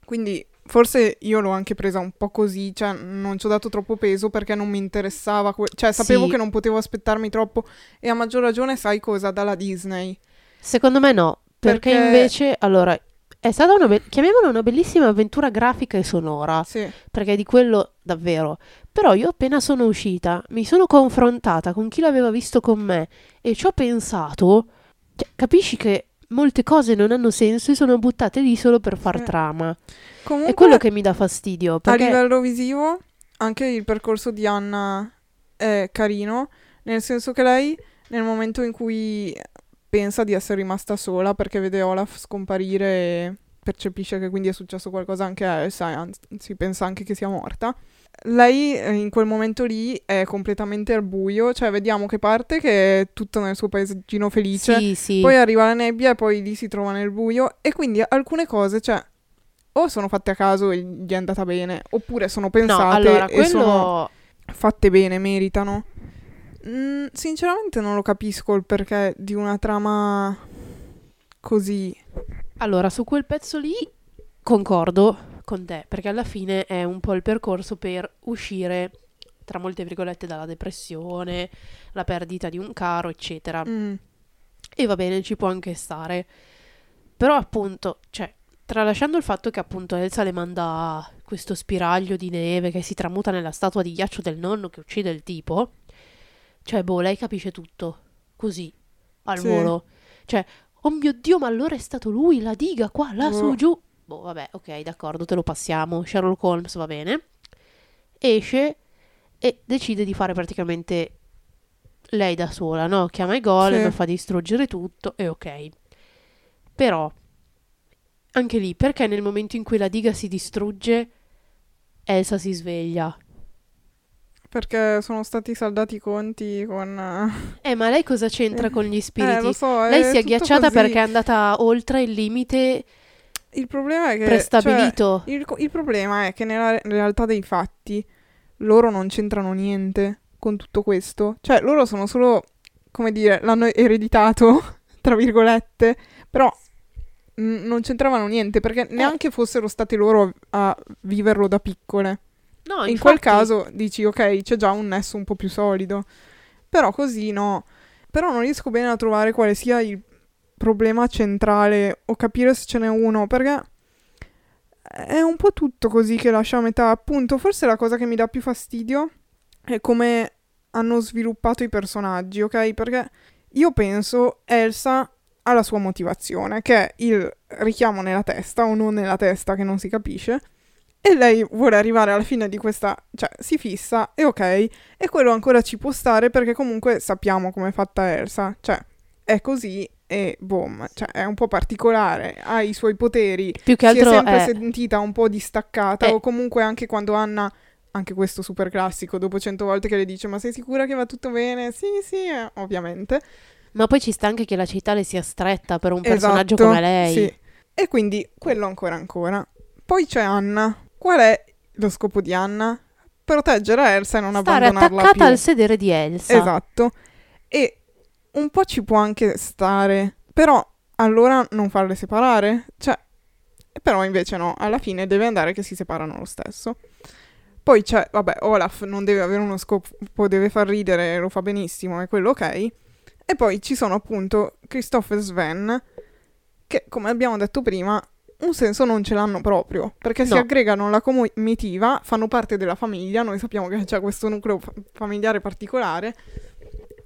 Quindi, forse io l'ho anche presa un po' così, cioè, non ci ho dato troppo peso perché non mi interessava, que- cioè, sapevo Sì. che non potevo aspettarmi troppo e a maggior ragione, sai cosa, dalla Disney. Secondo me no, perché, Perché- invece, allora, è stata una, be- chiamiamola una bellissima avventura grafica e sonora, Sì. perché di quello davvero. Però io appena sono uscita, mi sono confrontata con chi l'aveva visto con me e ci ho pensato, cioè, capisci che molte cose non hanno senso e sono buttate lì solo per far Sì. trama. Comunque, È quello che mi dà fastidio, a perché livello visivo, anche il percorso di Anna è carino, nel senso che lei, nel momento in cui pensa di essere rimasta sola perché vede Olaf scomparire e percepisce che quindi è successo qualcosa anche a Elsa, anzi pensa anche che sia morta. Lei eh, in quel momento lì è completamente al buio, cioè vediamo che parte che è tutto nel suo paesaggino felice, sì, sì. poi arriva la nebbia e poi lì si trova nel buio e quindi alcune cose, cioè, o sono fatte a caso e gli è andata bene, oppure sono no, pensate allora, e sono quello fatte bene, meritano. Mm, sinceramente non lo capisco il perché di una trama così. Allora, su quel pezzo lì concordo con te, perché alla fine è un po' il percorso per uscire, tra molte virgolette, dalla depressione, la perdita di un caro, eccetera. Mm, E va bene, ci può anche stare. Però appunto, cioè, tralasciando il fatto che appunto Elsa le manda questo spiraglio di neve che si tramuta nella statua di ghiaccio del nonno che uccide il tipo, cioè, boh, lei capisce tutto, così, al Sì. volo. Cioè, oh mio Dio, ma allora è stato lui, la diga, qua, là, su, Boh. giù. Boh, vabbè, ok, d'accordo, te lo passiamo. Sherlock Holmes va bene. Esce e decide di fare praticamente lei da sola, no? Chiama i golem, Sì. fa distruggere tutto e ok. Però, anche lì, perché nel momento in cui la diga si distrugge, Elsa si sveglia? Perché sono stati saldati i conti con. eh, Eh, ma lei cosa c'entra con gli Eh, spiriti? lo so, lei si è tutto agghiacciata così. perché è andata oltre il limite Il problema è che. prestabilito. cioè, il, il problema è che nella re- realtà dei fatti loro non c'entrano niente con tutto questo. Cioè, loro sono solo, come dire, l'hanno ereditato, tra virgolette, però non c'entravano niente perché Eh. neanche fossero state loro a viverlo da piccole. No, In quel infatti- caso dici, ok, c'è già un nesso un po' più solido. Però così no. Però non riesco bene a trovare quale sia il problema centrale o capire se ce n'è uno, perché è un po' tutto così che lascia a metà. Appunto, forse la cosa che mi dà più fastidio è come hanno sviluppato i personaggi, ok? Perché io penso Elsa ha la sua motivazione, che è il richiamo nella testa o non nella testa, che non si capisce. E lei vuole arrivare alla fine di questa, cioè si fissa e ok, e quello ancora ci può stare perché comunque sappiamo com'è fatta Elsa, cioè è così e boom, cioè è un po' particolare, ha i suoi poteri, Più che si è altro sempre è- sentita un po' distaccata Eh. o comunque anche quando Anna, anche questo super classico, dopo cento volte che le dice ma sei sicura che va tutto bene? Sì, sì, eh, ovviamente. Ma poi ci sta anche che la città le sia stretta per un personaggio Esatto, come lei. Sì. E quindi quello ancora ancora. Poi c'è Anna. Qual è lo scopo di Anna? Proteggere Elsa e non Stare abbandonarla attaccata più. al sedere di Elsa. Esatto. E un po' ci può anche stare, però allora non farle separare? Cioè, però invece no, alla fine deve andare che si separano lo stesso. Poi c'è, vabbè, Olaf non deve avere uno scopo, deve far ridere, lo fa benissimo, è quello ok. E poi ci sono appunto Christoph e Sven, che come abbiamo detto prima, un senso non ce l'hanno proprio, perché si No. aggregano alla comitiva, fanno parte della famiglia, noi sappiamo che c'è questo nucleo fa- familiare particolare,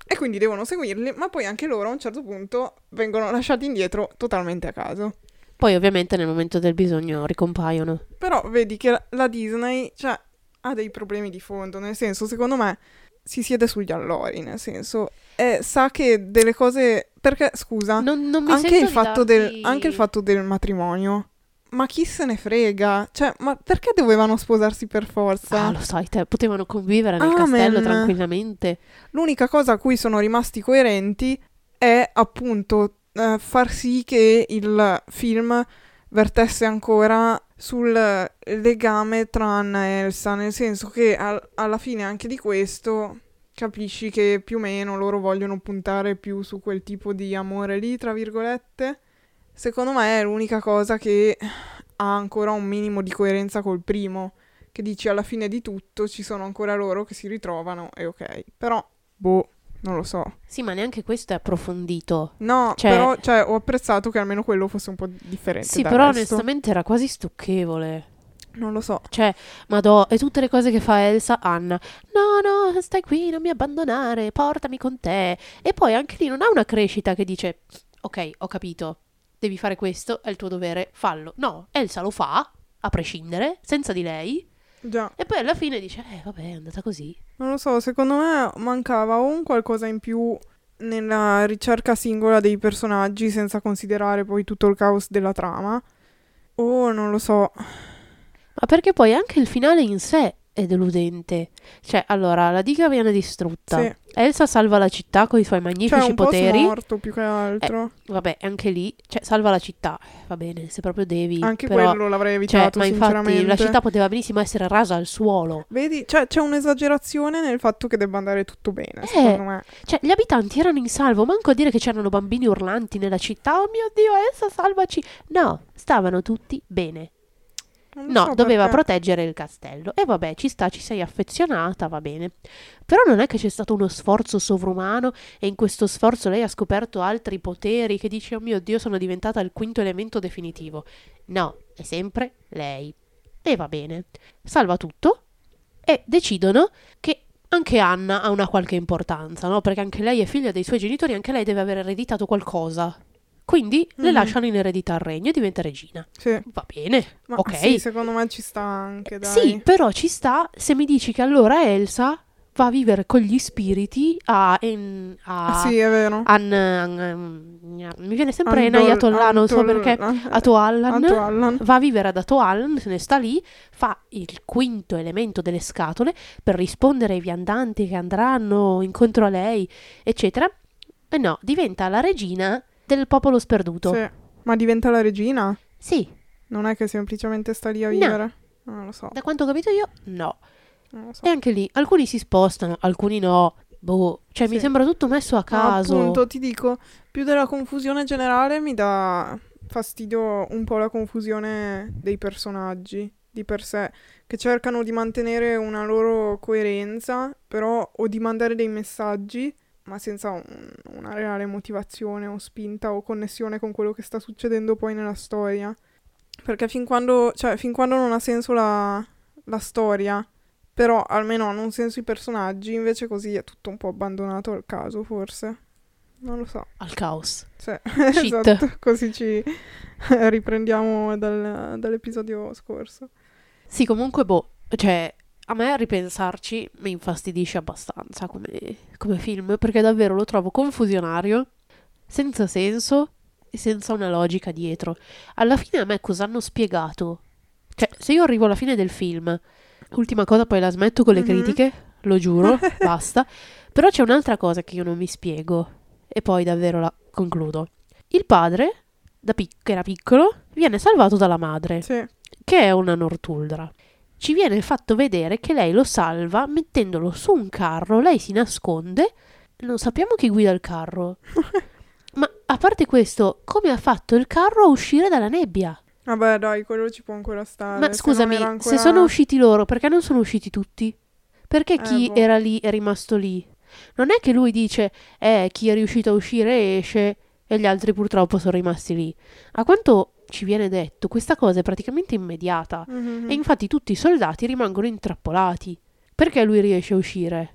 e quindi devono seguirli, ma poi anche loro a un certo punto vengono lasciati indietro totalmente a caso. Poi ovviamente nel momento del bisogno ricompaiono. Però vedi che la- la Disney, cioè, ha dei problemi di fondo, nel senso, secondo me, si siede sugli allori, nel senso, eh, sa che delle cose... Perché, scusa, Non, non anche il, darti- del, anche il fatto del matrimonio. ma chi se ne frega? Cioè, ma perché dovevano sposarsi per forza? Ah, lo sai, te, potevano convivere nel Amen. castello tranquillamente. L'unica cosa a cui sono rimasti coerenti è appunto eh, far sì che il film vertesse ancora sul legame tra Anna e Elsa, nel senso che al- alla fine anche di questo capisci che più o meno loro vogliono puntare più su quel tipo di amore lì, tra virgolette. Secondo me è l'unica cosa che ha ancora un minimo di coerenza col primo, che dici alla fine di tutto ci sono ancora loro che si ritrovano e ok. Però, boh, non lo so. Sì, ma neanche questo è approfondito. No, Cioè- però cioè, ho apprezzato che almeno quello fosse un po' differente. Sì, però resto. onestamente era quasi stucchevole. Non lo so. Cioè, madò, e tutte le cose che fa Elsa, Anna. No, no, stai qui, non mi abbandonare, portami con te. E poi anche lì non ha una crescita che dice, ok, ho capito, devi fare questo, è il tuo dovere, fallo. No, Elsa lo fa, a prescindere, senza di lei. Già, E poi alla fine dice, eh, vabbè, è andata così. non lo so, secondo me mancava un qualcosa in più nella ricerca singola dei personaggi senza considerare poi tutto il caos della trama. O non lo so. Ma perché poi anche il finale in sé è deludente. Cioè, allora, la diga viene distrutta. Sì. Elsa salva la città con i suoi Cioè, magnifici un po' poteri. smorto più che altro. Vabbè, anche lì, cioè, salva la città. Va bene, se proprio devi. Anche però, quello l'avrei cioè, evitato, ma infatti la città poteva benissimo essere rasa al suolo. Vedi, cioè, c'è un'esagerazione nel fatto che debba andare tutto bene, Eh, secondo me. Cioè, gli abitanti erano in salvo, manco a dire che c'erano bambini urlanti nella città. Oh mio Dio, Elsa, salvaci! No, stavano tutti bene. No, so doveva perché. proteggere il castello. E vabbè, ci sta, ci sei affezionata, va bene. Però non è che c'è stato uno sforzo sovrumano e in questo sforzo lei ha scoperto altri poteri che dice, oh mio Dio, sono diventata il quinto elemento definitivo. No, è sempre lei. E va bene. Salva tutto e decidono che anche Anna ha una qualche importanza, no? Perché anche lei è figlia dei suoi genitori, anche lei deve aver ereditato qualcosa. Quindi le Mhm. lasciano in eredità il regno e diventa regina. Sì. Va bene, Ma ok. sì, secondo me ci sta anche, dai. Sì, però ci sta se mi dici che allora Elsa va a vivere con gli spiriti a... in- a Ah, sì, è vero. an- an- mi viene sempre Andol- Enayatollah, non so perché. Atoallan. Atoallan. Va a vivere ad Atoallan, se ne sta lì, fa il quinto elemento delle scatole per rispondere ai viandanti che andranno incontro a lei, eccetera. E no, diventa la regina del popolo sperduto. Sì. Ma diventa la regina? Sì, Non è che semplicemente sta lì a No. vivere? Non lo so. da quanto ho capito io, no. So. E anche lì, alcuni si spostano, alcuni no. Boh, cioè mi Sì. sembra tutto messo a Ma caso. appunto, ti dico, più della confusione generale mi dà fastidio un po' la confusione dei personaggi di per sé, che cercano di mantenere una loro coerenza, però o di mandare dei messaggi, ma senza un- una reale motivazione o spinta o connessione con quello che sta succedendo poi nella storia. Perché fin quando, cioè, fin quando non ha senso la, la storia, però almeno hanno un senso i personaggi, invece così è tutto un po' abbandonato al caso, forse. Non lo so. Al caos. Shit. esatto, così ci riprendiamo dal- dall'episodio scorso. Sì, comunque, boh, cioè, a me a ripensarci mi infastidisce abbastanza come, come film, perché davvero lo trovo confusionario, senza senso e senza una logica dietro. Alla fine a me cosa hanno spiegato? Cioè, se io arrivo alla fine del film, ultima cosa, poi la smetto con le Mhm. critiche, lo giuro, basta. Però c'è un'altra cosa che io non mi spiego, e poi davvero la concludo. Il padre, da pic- che era piccolo, viene salvato dalla madre Sì, che è una Nortuldra. Ci viene fatto vedere che lei lo salva mettendolo su un carro, lei si nasconde, non sappiamo chi guida il carro. Ma a parte questo, come ha fatto il carro a uscire dalla nebbia? vabbè, dai, quello ci può ancora stare. Ma se scusami, era se ancora- sono usciti loro, perché non sono usciti tutti? Perché Eh, chi boh. era lì è rimasto lì? Non è che lui dice, eh, chi è riuscito a uscire esce e gli altri purtroppo sono rimasti lì. A quanto ci viene detto, questa cosa è praticamente immediata. Mhm. E infatti tutti i soldati rimangono intrappolati. Perché lui riesce a uscire?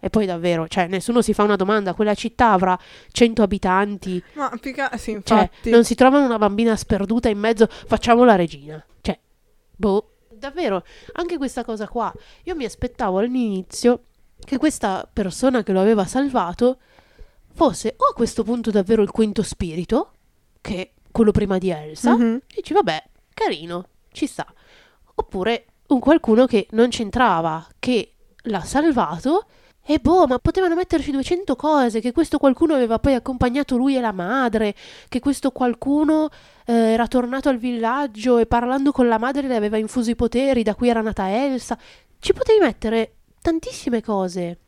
E poi davvero, cioè, nessuno si fa una domanda. Quella città avrà 100 abitanti. Ma più che- sì, Cioè, infatti. non si trova una bambina sperduta in mezzo. Facciamo la regina. Cioè, boh. Davvero, anche questa cosa qua. Io mi aspettavo all'inizio che questa persona che lo aveva salvato fosse o a questo punto davvero il quinto spirito, che quello prima di Elsa, Mhm. Dici, vabbè, carino, ci sta. Oppure un qualcuno che non c'entrava, che l'ha salvato e boh, ma potevano metterci 200 cose, che questo qualcuno aveva poi accompagnato lui e la madre, che questo qualcuno eh, era tornato al villaggio e parlando con la madre le aveva infuso i poteri, da cui era nata Elsa. Ci potevi mettere tantissime cose.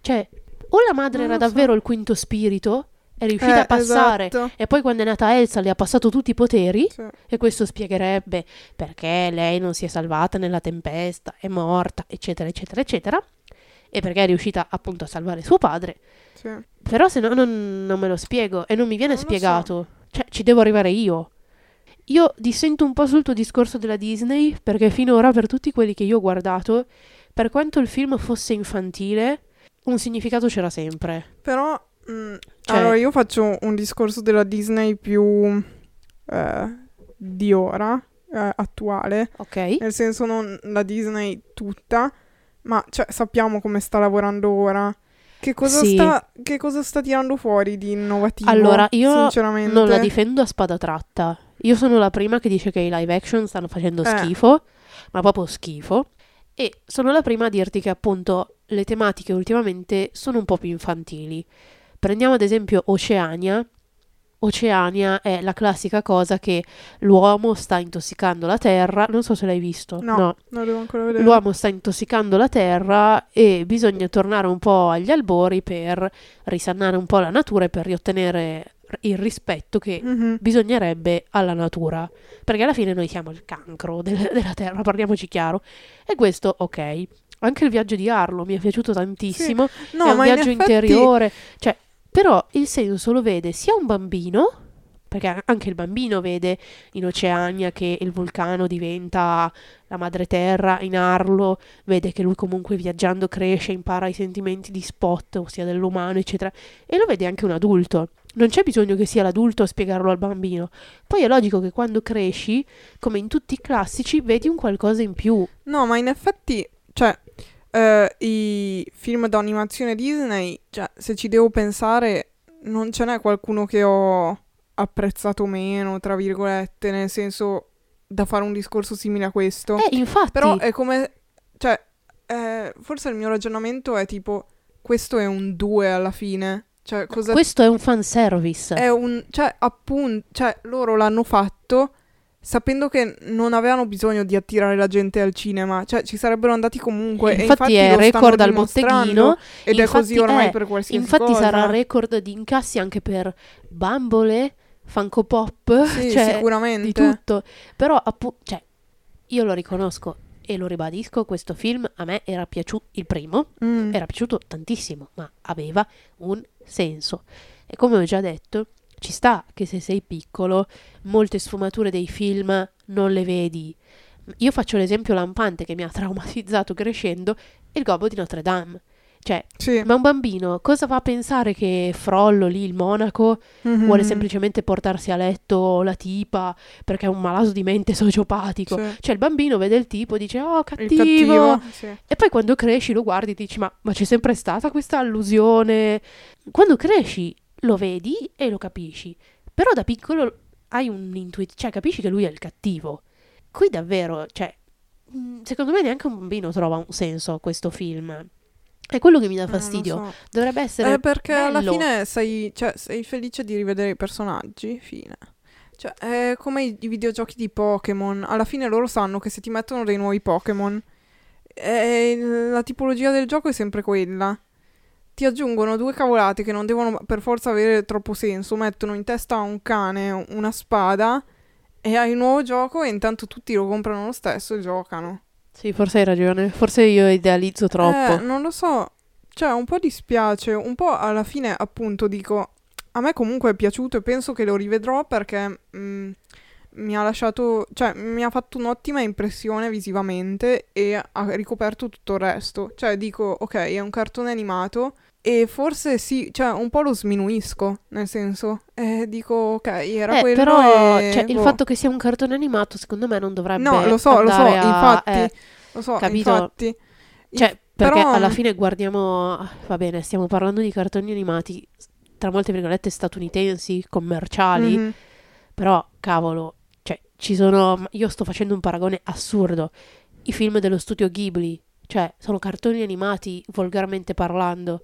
Cioè, o la madre Non era lo so. davvero il quinto spirito, è riuscita Eh, a passare, esatto. e poi quando è nata Elsa le ha passato tutti i poteri, Sì. e questo spiegherebbe perché lei non si è salvata nella tempesta, è morta, eccetera, eccetera, eccetera. E perché è riuscita appunto a salvare suo padre. Sì. Però se no non, non me lo spiego e non mi viene Non spiegato. Cioè, ci devo arrivare io. Io dissento un po' sul tuo discorso della Disney, perché finora per tutti quelli che io ho guardato, per quanto il film fosse infantile, un significato c'era sempre. Però, mm, Cioè- allora io faccio un discorso della Disney più eh, di ora, eh, attuale, Ok? nel senso non la Disney tutta, ma cioè, sappiamo come sta lavorando ora. Che cosa, Sì. sta, che cosa sta tirando fuori di innovativo? Allora, io. Non la difendo a spada tratta. Io sono la prima che dice che i live action stanno facendo Eh. schifo, ma proprio schifo. E sono la prima a dirti che appunto le tematiche ultimamente sono un po' più infantili. Prendiamo ad esempio Oceania. Oceania è la classica cosa che l'uomo sta intossicando la terra. Non so se l'hai visto. No, non lo devo ancora vedere. L'uomo sta intossicando la terra e bisogna tornare un po' agli albori per risannare un po' la natura e per riottenere il rispetto che Mhm. bisognerebbe alla natura. Perché alla fine noi siamo il cancro del- della terra, parliamoci chiaro. E questo, ok. Anche il viaggio di Arlo mi è piaciuto tantissimo. No, è un ma in viaggio effetti- interiore. Cioè, però il senso lo vede sia un bambino, perché anche il bambino vede in Oceania che il vulcano diventa la madre terra, in Arlo vede che lui comunque viaggiando cresce, impara i sentimenti di Spot, ossia dell'umano, eccetera. E lo vede anche un adulto. Non c'è bisogno che sia l'adulto a spiegarlo al bambino. Poi è logico che quando cresci, come in tutti i classici, vedi un qualcosa in più. No, ma in effetti, cioè, eh, i film d'animazione Disney, cioè, se ci devo pensare, non ce n'è qualcuno che ho apprezzato meno, tra virgolette, nel senso da fare un discorso simile a questo. Eh, infatti, Però è come, cioè, eh, forse il mio ragionamento è tipo, questo è un 2 alla fine. Cioè, cosa questo è un fanservice. è un, cioè, appunto, cioè, loro l'hanno fatto sapendo che non avevano bisogno di attirare la gente al cinema, cioè ci sarebbero andati comunque. e infatti, è record al botteghino. Ed è Infatti così ormai è- per qualsiasi Infatti cosa. sarà record di incassi anche per bambole, Funko Pop, Sì, cioè sicuramente. di tutto. Però appunto, cioè, io lo riconosco e lo ribadisco, questo film a me era piaciuto il primo, Mm. era piaciuto tantissimo, ma aveva un senso. E come ho già detto, ci sta che se sei piccolo, molte sfumature dei film non le vedi. Io faccio l'esempio lampante che mi ha traumatizzato crescendo, il gobbo di Notre Dame. Cioè, Sì. ma un bambino cosa va a pensare che Frollo lì, il monaco, Mhm. vuole semplicemente portarsi a letto la tipa perché è un malato di mente sociopatico? Sì. Cioè il bambino vede il tipo, dice oh cattivo, cattivo. Sì. e poi quando cresci lo guardi e dici ma, ma c'è sempre stata questa allusione? Quando cresci lo vedi e lo capisci, però da piccolo hai un'intuizione, cioè capisci che lui è il cattivo. Qui davvero, cioè, mh, secondo me neanche un bambino trova un senso a questo film. È quello che mi dà Eh, fastidio. so. Dovrebbe essere Eh, perché alla bello. fine sei, cioè, sei felice di rivedere i personaggi, fine. Cioè, è come i, i videogiochi di Pokémon. Alla fine loro sanno che se ti mettono dei nuovi Pokémon, eh, la tipologia del gioco è sempre quella. Ti aggiungono due cavolate che non devono per forza avere troppo senso. Mettono in testa a un cane una spada e hai un nuovo gioco e intanto tutti lo comprano lo stesso e giocano. Sì, forse hai ragione. Forse io idealizzo troppo. Eh, non lo so. Cioè, un po' dispiace, un po' alla fine, appunto, dico, a me comunque è piaciuto e penso che lo rivedrò perché mm, mi ha lasciato, cioè, mi ha fatto un'ottima impressione visivamente e ha ricoperto tutto il resto. Cioè, dico, ok, è un cartone animato e forse sì, cioè, un po' lo sminuisco, nel senso, eh, dico, ok, era Eh, quello però e... cioè, il boh. fatto che sia un cartone animato, secondo me, non dovrebbe No, lo so, lo so, a- infatti, eh, lo so, capito? infatti. Cioè, perché però- alla fine guardiamo, va bene, stiamo parlando di cartoni animati, tra molte virgolette, statunitensi, commerciali, Mhm. però, cavolo, cioè, ci sono... Io sto facendo un paragone assurdo. I film dello studio Ghibli, cioè, sono cartoni animati, volgarmente parlando.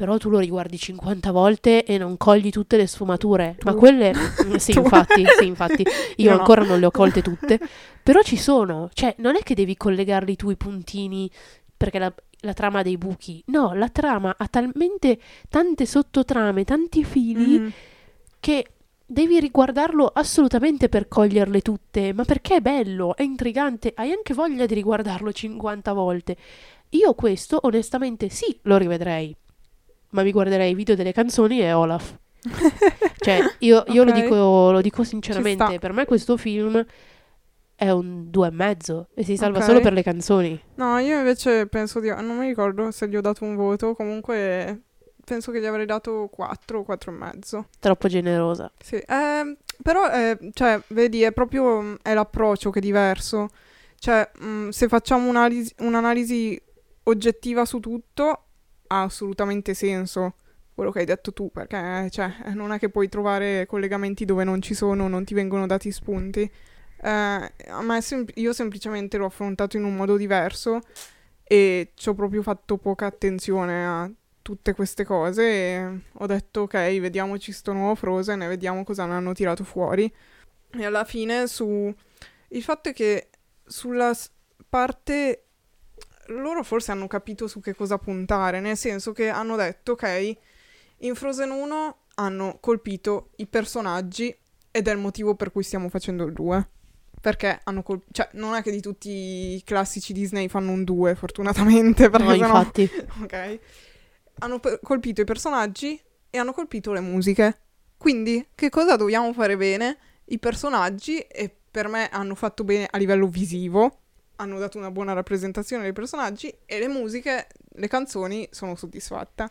Però tu lo riguardi 50 volte e non cogli tutte le sfumature. Ma Tu. quelle... Sì, Tu. infatti, sì, infatti. Io no. ancora non le ho colte tutte. Però ci sono. Cioè, non è che devi collegarli tu i puntini perché la, la trama ha dei buchi. No, la trama ha talmente tante sottotrame, tanti fili Mhm. che devi riguardarlo assolutamente per coglierle tutte, ma perché è bello, è intrigante, hai anche voglia di riguardarlo 50 volte. Io questo, onestamente, sì, lo rivedrei, ma mi guarderei i video delle canzoni e Olaf. Cioè, io, io lo, Ok. dico, lo dico sinceramente, per me questo film è un due e mezzo e si salva Ok. solo per le canzoni. No, io invece penso di... Non mi ricordo se gli ho dato un voto, comunque penso che gli avrei dato 4 o 4 e mezzo. Troppo generosa. Sì, ehm, però, eh, cioè, vedi, è proprio mm, è l'approccio che è diverso. Cioè, mm, se facciamo un'analisi, un'analisi oggettiva su tutto, ha assolutamente senso quello che hai detto tu, perché cioè, non è che puoi trovare collegamenti dove non ci sono, non ti vengono dati spunti. Eh, sem- io semplicemente l'ho affrontato in un modo diverso e ci ho proprio fatto poca attenzione a tutte queste cose e ho detto ok, vediamoci sto nuovo Frozen e vediamo cosa ne hanno tirato fuori. E alla fine su il fatto è che sulla parte loro forse hanno capito su che cosa puntare, nel senso che hanno detto ok, in Frozen 1 hanno colpito i personaggi ed è il motivo per cui stiamo facendo il 2. Perché hanno colpito, cioè non è che di tutti i classici Disney fanno un 2, fortunatamente, perché No, sennò infatti. ok? Hanno pe- colpito i personaggi e hanno colpito le musiche. Quindi, che cosa dobbiamo fare bene? I personaggi, e per me hanno fatto bene a livello visivo, hanno dato una buona rappresentazione dei personaggi, e le musiche, le canzoni, sono soddisfatta.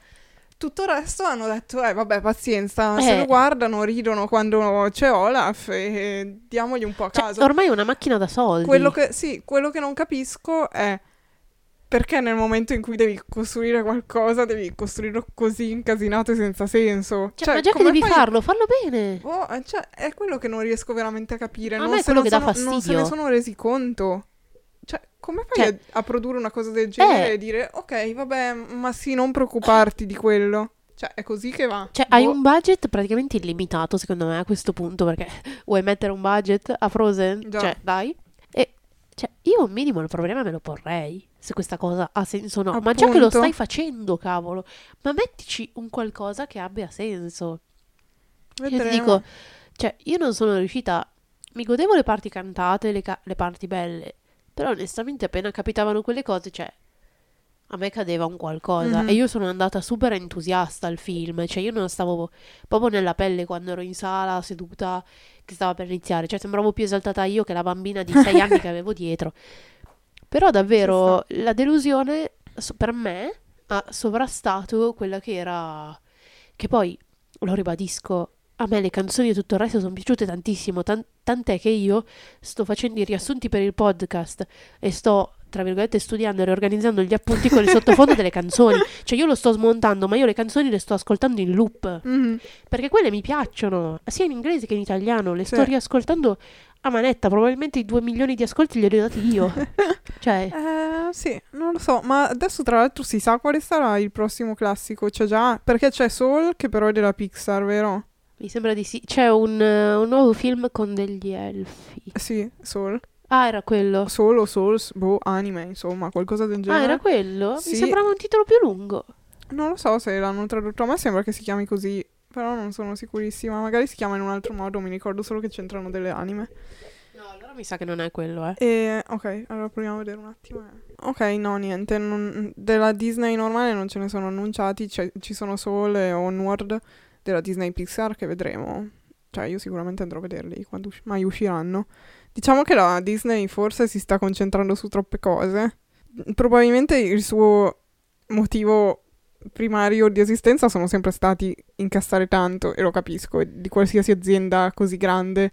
Tutto il resto hanno detto, eh vabbè, pazienza, se Eh. lo guardano, ridono quando c'è Olaf e diamogli un po' a Cioè, caso. ormai è una macchina da soldi. Quello che, sì, quello che non capisco è perché nel momento in cui devi costruire qualcosa devi costruirlo così incasinato e senza senso. Cioè, ma già che devi fai- farlo, fallo bene. Oh, cioè, è quello che non riesco veramente a capire. A non me è se quello che dà sono- Non se ne fastidio. sono resi conto. Cioè, come fai Cioè- a, a produrre una cosa del genere Eh. e dire, ok, vabbè, ma sì, non preoccuparti di quello. Cioè, è così che va. Cioè, hai Boh. un budget praticamente illimitato, secondo me, a questo punto, perché vuoi mettere un budget a Frozen? Già. Cioè, dai. E, cioè, io un minimo il problema me lo porrei, se questa cosa ha senso o no. Ma già che lo Appunto. stai facendo, cavolo, ma mettici un qualcosa che abbia senso. Io ti Vedremo. dico, cioè, io non sono riuscita... Mi godevo le parti cantate, le, ca- le parti belle, però onestamente appena capitavano quelle cose, cioè, a me cadeva un qualcosa. Mhm. E io sono andata super entusiasta al film, cioè io non stavo proprio nella pelle quando ero in sala, seduta, che stava per iniziare, cioè sembravo più esaltata io che la bambina di sei anni che avevo dietro. Però davvero la delusione per me ha sovrastato quella che era... Che poi, lo ribadisco, a me le canzoni e tutto il resto sono piaciute tantissimo, tan- tant'è che io sto facendo i riassunti per il podcast e sto, tra virgolette, studiando e riorganizzando gli appunti con il sottofondo delle canzoni. Cioè io lo sto smontando, ma io le canzoni le sto ascoltando in loop, Mhm. perché quelle mi piacciono, sia in inglese che in italiano, le sto Sì. riascoltando a manetta, probabilmente i due milioni di ascolti glieli ho dati io. cioè, Eh, sì, non lo so, ma adesso tra l'altro si sa quale sarà il prossimo classico, c'è già, perché c'è Soul che però è della Pixar, vero? Mi sembra di sì. C'è un, eh, un nuovo film con degli elfi. Eh, Sì, Soul. Ah, era quello. Soul o Souls, boh, anime, insomma, qualcosa del Ah, genere. era quello? Sì. Mi sembrava un titolo più lungo. Non lo so se l'hanno tradotto, a me sembra che si chiami così, però non sono sicurissima, magari si chiama in un altro modo, mi ricordo solo che c'entrano delle anime. No, allora mi sa che non è quello, eh. E, ok, allora proviamo a vedere un attimo. Ok, no, niente, non- della Disney normale non ce ne sono annunciati, c'è- ci sono Soul e Onward della Disney Pixar che vedremo. Cioè, io sicuramente andrò a vederli quando usci- mai usciranno. Diciamo che la Disney forse si sta concentrando su troppe cose. Probabilmente il suo motivo primario di esistenza sono sempre stati incassare tanto, e lo capisco, di qualsiasi azienda così grande.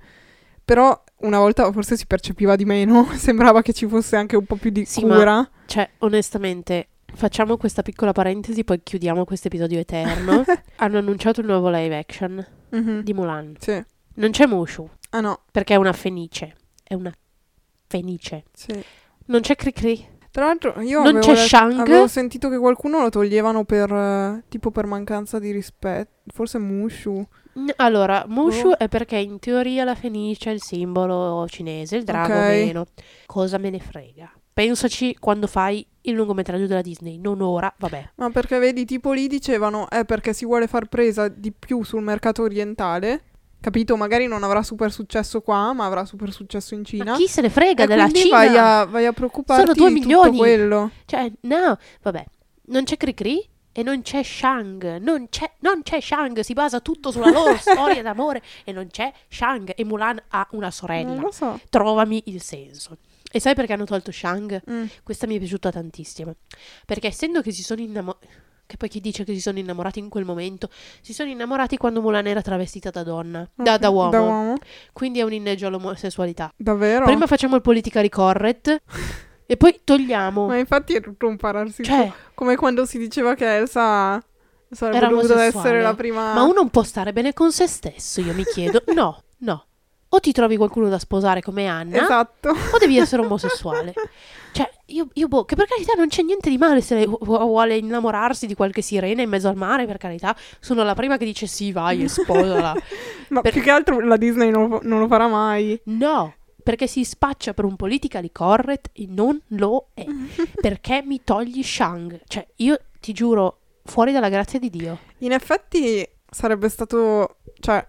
Però una volta forse si percepiva di meno, sembrava che ci fosse anche un po' più di Sì, ma- cura. Cioè, onestamente, facciamo questa piccola parentesi, poi chiudiamo questo episodio eterno. Hanno annunciato il nuovo live action Mhm. di Mulan. Sì. Non c'è Mushu. Ah no, perché è una fenice. È una fenice. sì. Non c'è Cricri. Tra l'altro io Non avevo, c'è let- Shang? avevo sentito che qualcuno lo toglievano per eh, tipo per mancanza di rispetto, forse Mushu. Allora, Mushu Oh. è perché in teoria la fenice è il simbolo cinese, il drago Ok. meno. Cosa me ne frega? Pensaci quando fai il lungometraggio della Disney, non ora, vabbè. Ma perché vedi, tipo lì dicevano, è perché si vuole far presa di più sul mercato orientale. Capito? Magari non avrà super successo qua, ma avrà super successo in Cina. Ma chi se ne frega e della Cina? vai a, vai a preoccuparti Sono due di tutto milioni. quello. Cioè, no, vabbè. Non c'è Cricri e non c'è Shang. Non c'è, non c'è Shang, si basa tutto sulla loro storia d'amore e non c'è Shang. E Mulan ha una Non sorella. lo so. Trovami il senso. E sai perché hanno tolto Shang? Mm. Questa mi è piaciuta tantissimo. Perché essendo che si sono innamorati. Che poi chi dice che si sono innamorati in quel momento? Si sono innamorati quando Mulan era travestita da donna, da, Ok, da uomo. Da uomo? Quindi è un inneggio all'omosessualità. Davvero? Prima facciamo il politically correct e poi togliamo. Ma infatti è tutto un pararsi Cioè, Come quando si diceva che Elsa sarebbe Era dovuta essere la prima... ma uno non può stare bene con se stesso, io mi chiedo. No, no. O ti trovi qualcuno da sposare come Anna, Esatto. o devi essere omosessuale. Cioè, io, io boh, che per carità non c'è niente di male se vuole innamorarsi di qualche sirena in mezzo al mare, per carità. Sono la prima che dice sì, vai e sposala. Ma Per- più che altro la Disney non lo, non lo farà mai. No, perché si spaccia per un politically correct e non lo è. Perché mi togli Shang? Cioè, io ti giuro, fuori dalla grazia di Dio. In effetti sarebbe stato... Cioè,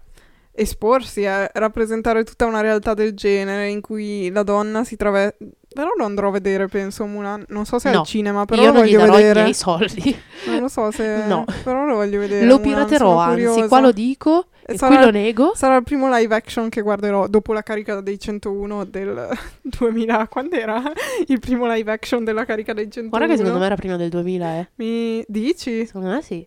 esporsi, eh, rappresentare tutta una realtà del genere in cui la donna si traveste... Però lo andrò a vedere, penso, Mulan. Non so se è No, al cinema, però io lo non gli voglio vedere. miei soldi. Non lo so se... No. Però lo voglio vedere. lo Mulan, piraterò, anzi, qua lo dico E e sarà- qui lo nego. Sarà il primo live action che guarderò dopo la carica dei 101 del 2000. Quando era il primo live action della carica dei 101? Guarda che secondo me era prima del 2000, eh. Mi dici? Secondo me sì.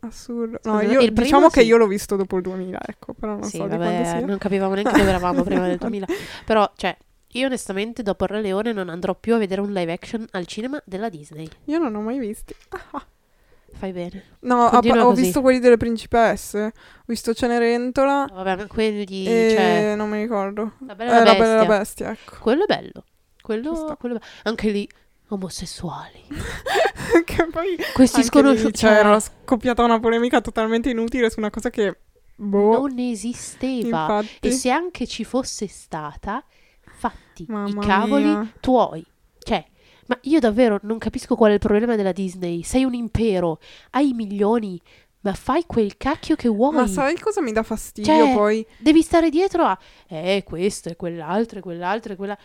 Assurdo. No, io, il diciamo che sì. io l'ho visto dopo il 2000, ecco, però non sì, so vabbè, non capivamo neanche dove eravamo prima del 2000. Però, cioè, io onestamente dopo il Re Leone non andrò più a vedere un live action al cinema della Disney. Io non ho mai visti. Fai bene. No, Continua ho così. visto quelli delle principesse. Ho visto Cenerentola Vabbè, ma quelli, cioè, non mi ricordo. la Eh, bella e la la Bella la bestia. Bestia, ecco. Quello è bello. Quello, quello be- Anche lì, omosessuali. che poi Questi sconosciuti. cioè, c'era scoppiata una polemica totalmente inutile su una cosa che boh, non esisteva. infatti. E se anche ci fosse stata, fatti i Mamma cavoli mia. tuoi. Cioè, ma io davvero non capisco qual è il problema della Disney. Sei un impero, hai milioni, ma fai quel cacchio che vuoi. Ma sai cosa mi dà fastidio Cioè, poi? Devi stare dietro a, eh, questo e quell'altro e quell'altro e quella...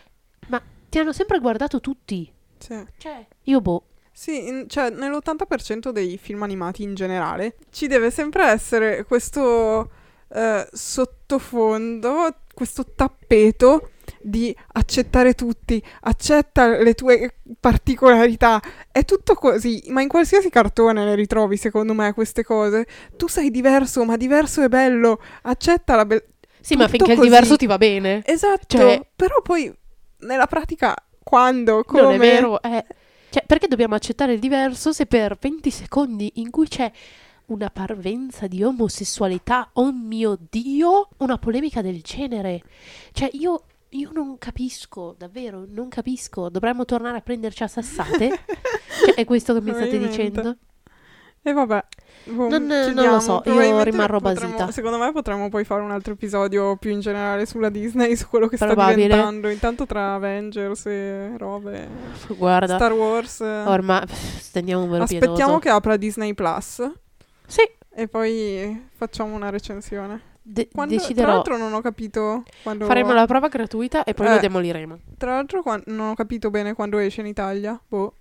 Ma ti hanno sempre guardato tutti. Sì. Cioè, io boh. Sì, in- cioè nell'80% dei film animati in generale ci deve sempre essere questo eh, sottofondo, questo tappeto di accettare tutti, accetta le tue particolarità. È tutto così, ma in qualsiasi cartone le ritrovi, secondo me, queste cose. Tu sei diverso, ma diverso è bello, accetta la bellezza. Sì, ma Tutto finché il così. diverso ti va bene. Esatto, Cioè- però poi nella pratica quando, come... Non è vero, eh. Cioè, perché dobbiamo accettare il diverso se per 20 secondi in cui c'è una parvenza di omosessualità, oh mio Dio, una polemica del genere? Cioè, io, io non capisco, davvero, non capisco. Dovremmo tornare a prenderci a sassate? Cioè, è questo che mi state dicendo? E vabbè. boh, Non- non chiudiamo. lo so, io rimarrò potremmo- basita. Secondo me potremmo poi fare un altro episodio più in generale sulla Disney, su quello che sta diventando. Intanto tra Avengers e robe. Guarda, Star Wars. eh, ormai stendiamo un velo Aspettiamo pietoso. che apra Disney Plus Sì, e poi facciamo una recensione. de- Quando- Tra deciderò. l'altro non ho capito quando... Faremo la prova gratuita e poi Eh. lo demoliremo. Tra l'altro quan- non ho capito bene quando esce in Italia. Boh,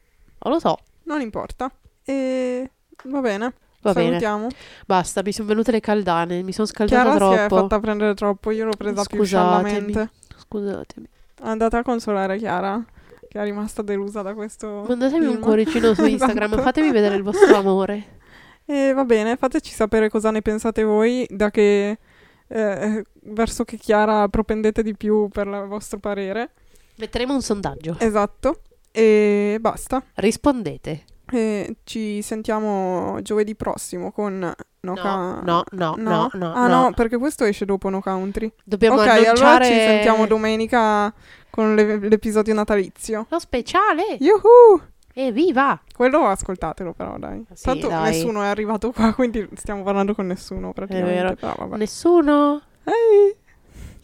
Non lo so, non importa. E va bene. va bene. Salutiamo. Basta, mi sono venute le caldane, mi sono scaldata Chiara si è troppo. fatta prendere troppo, io l'ho presa più Scusatemi. sciallamente. Scusatemi. Andate a consolare Chiara, che è rimasta delusa da questo. Mandatemi un film. cuoricino su Instagram, Esatto. fatemi vedere il vostro amore. E va bene, fateci sapere cosa ne pensate voi, da che eh, verso che Chiara propendete di più per il vostro parere. Metteremo un sondaggio. Esatto. E basta. Rispondete. E ci sentiamo giovedì prossimo con No, No, Ca- no, no, no, no, Ah no. perché questo esce dopo No Country. Dobbiamo ok, annunciare allora ci sentiamo domenica con le- l'episodio natalizio. lo speciale. Yuhu! Evviva! Quello ascoltatelo però, dai. Sì, Tanto dai. nessuno è arrivato qua, quindi stiamo parlando con nessuno praticamente. vero. Però vabbè. Nessuno? Ehi,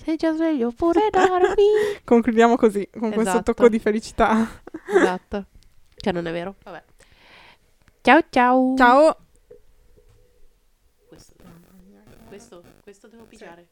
Sei già sveglio pure dormi? concludiamo così, con questo Esatto. tocco di felicità. esatto. Cioè non è vero? Vabbè. Ciao ciao. Ciao! Questo, questo, questo devo pigiare.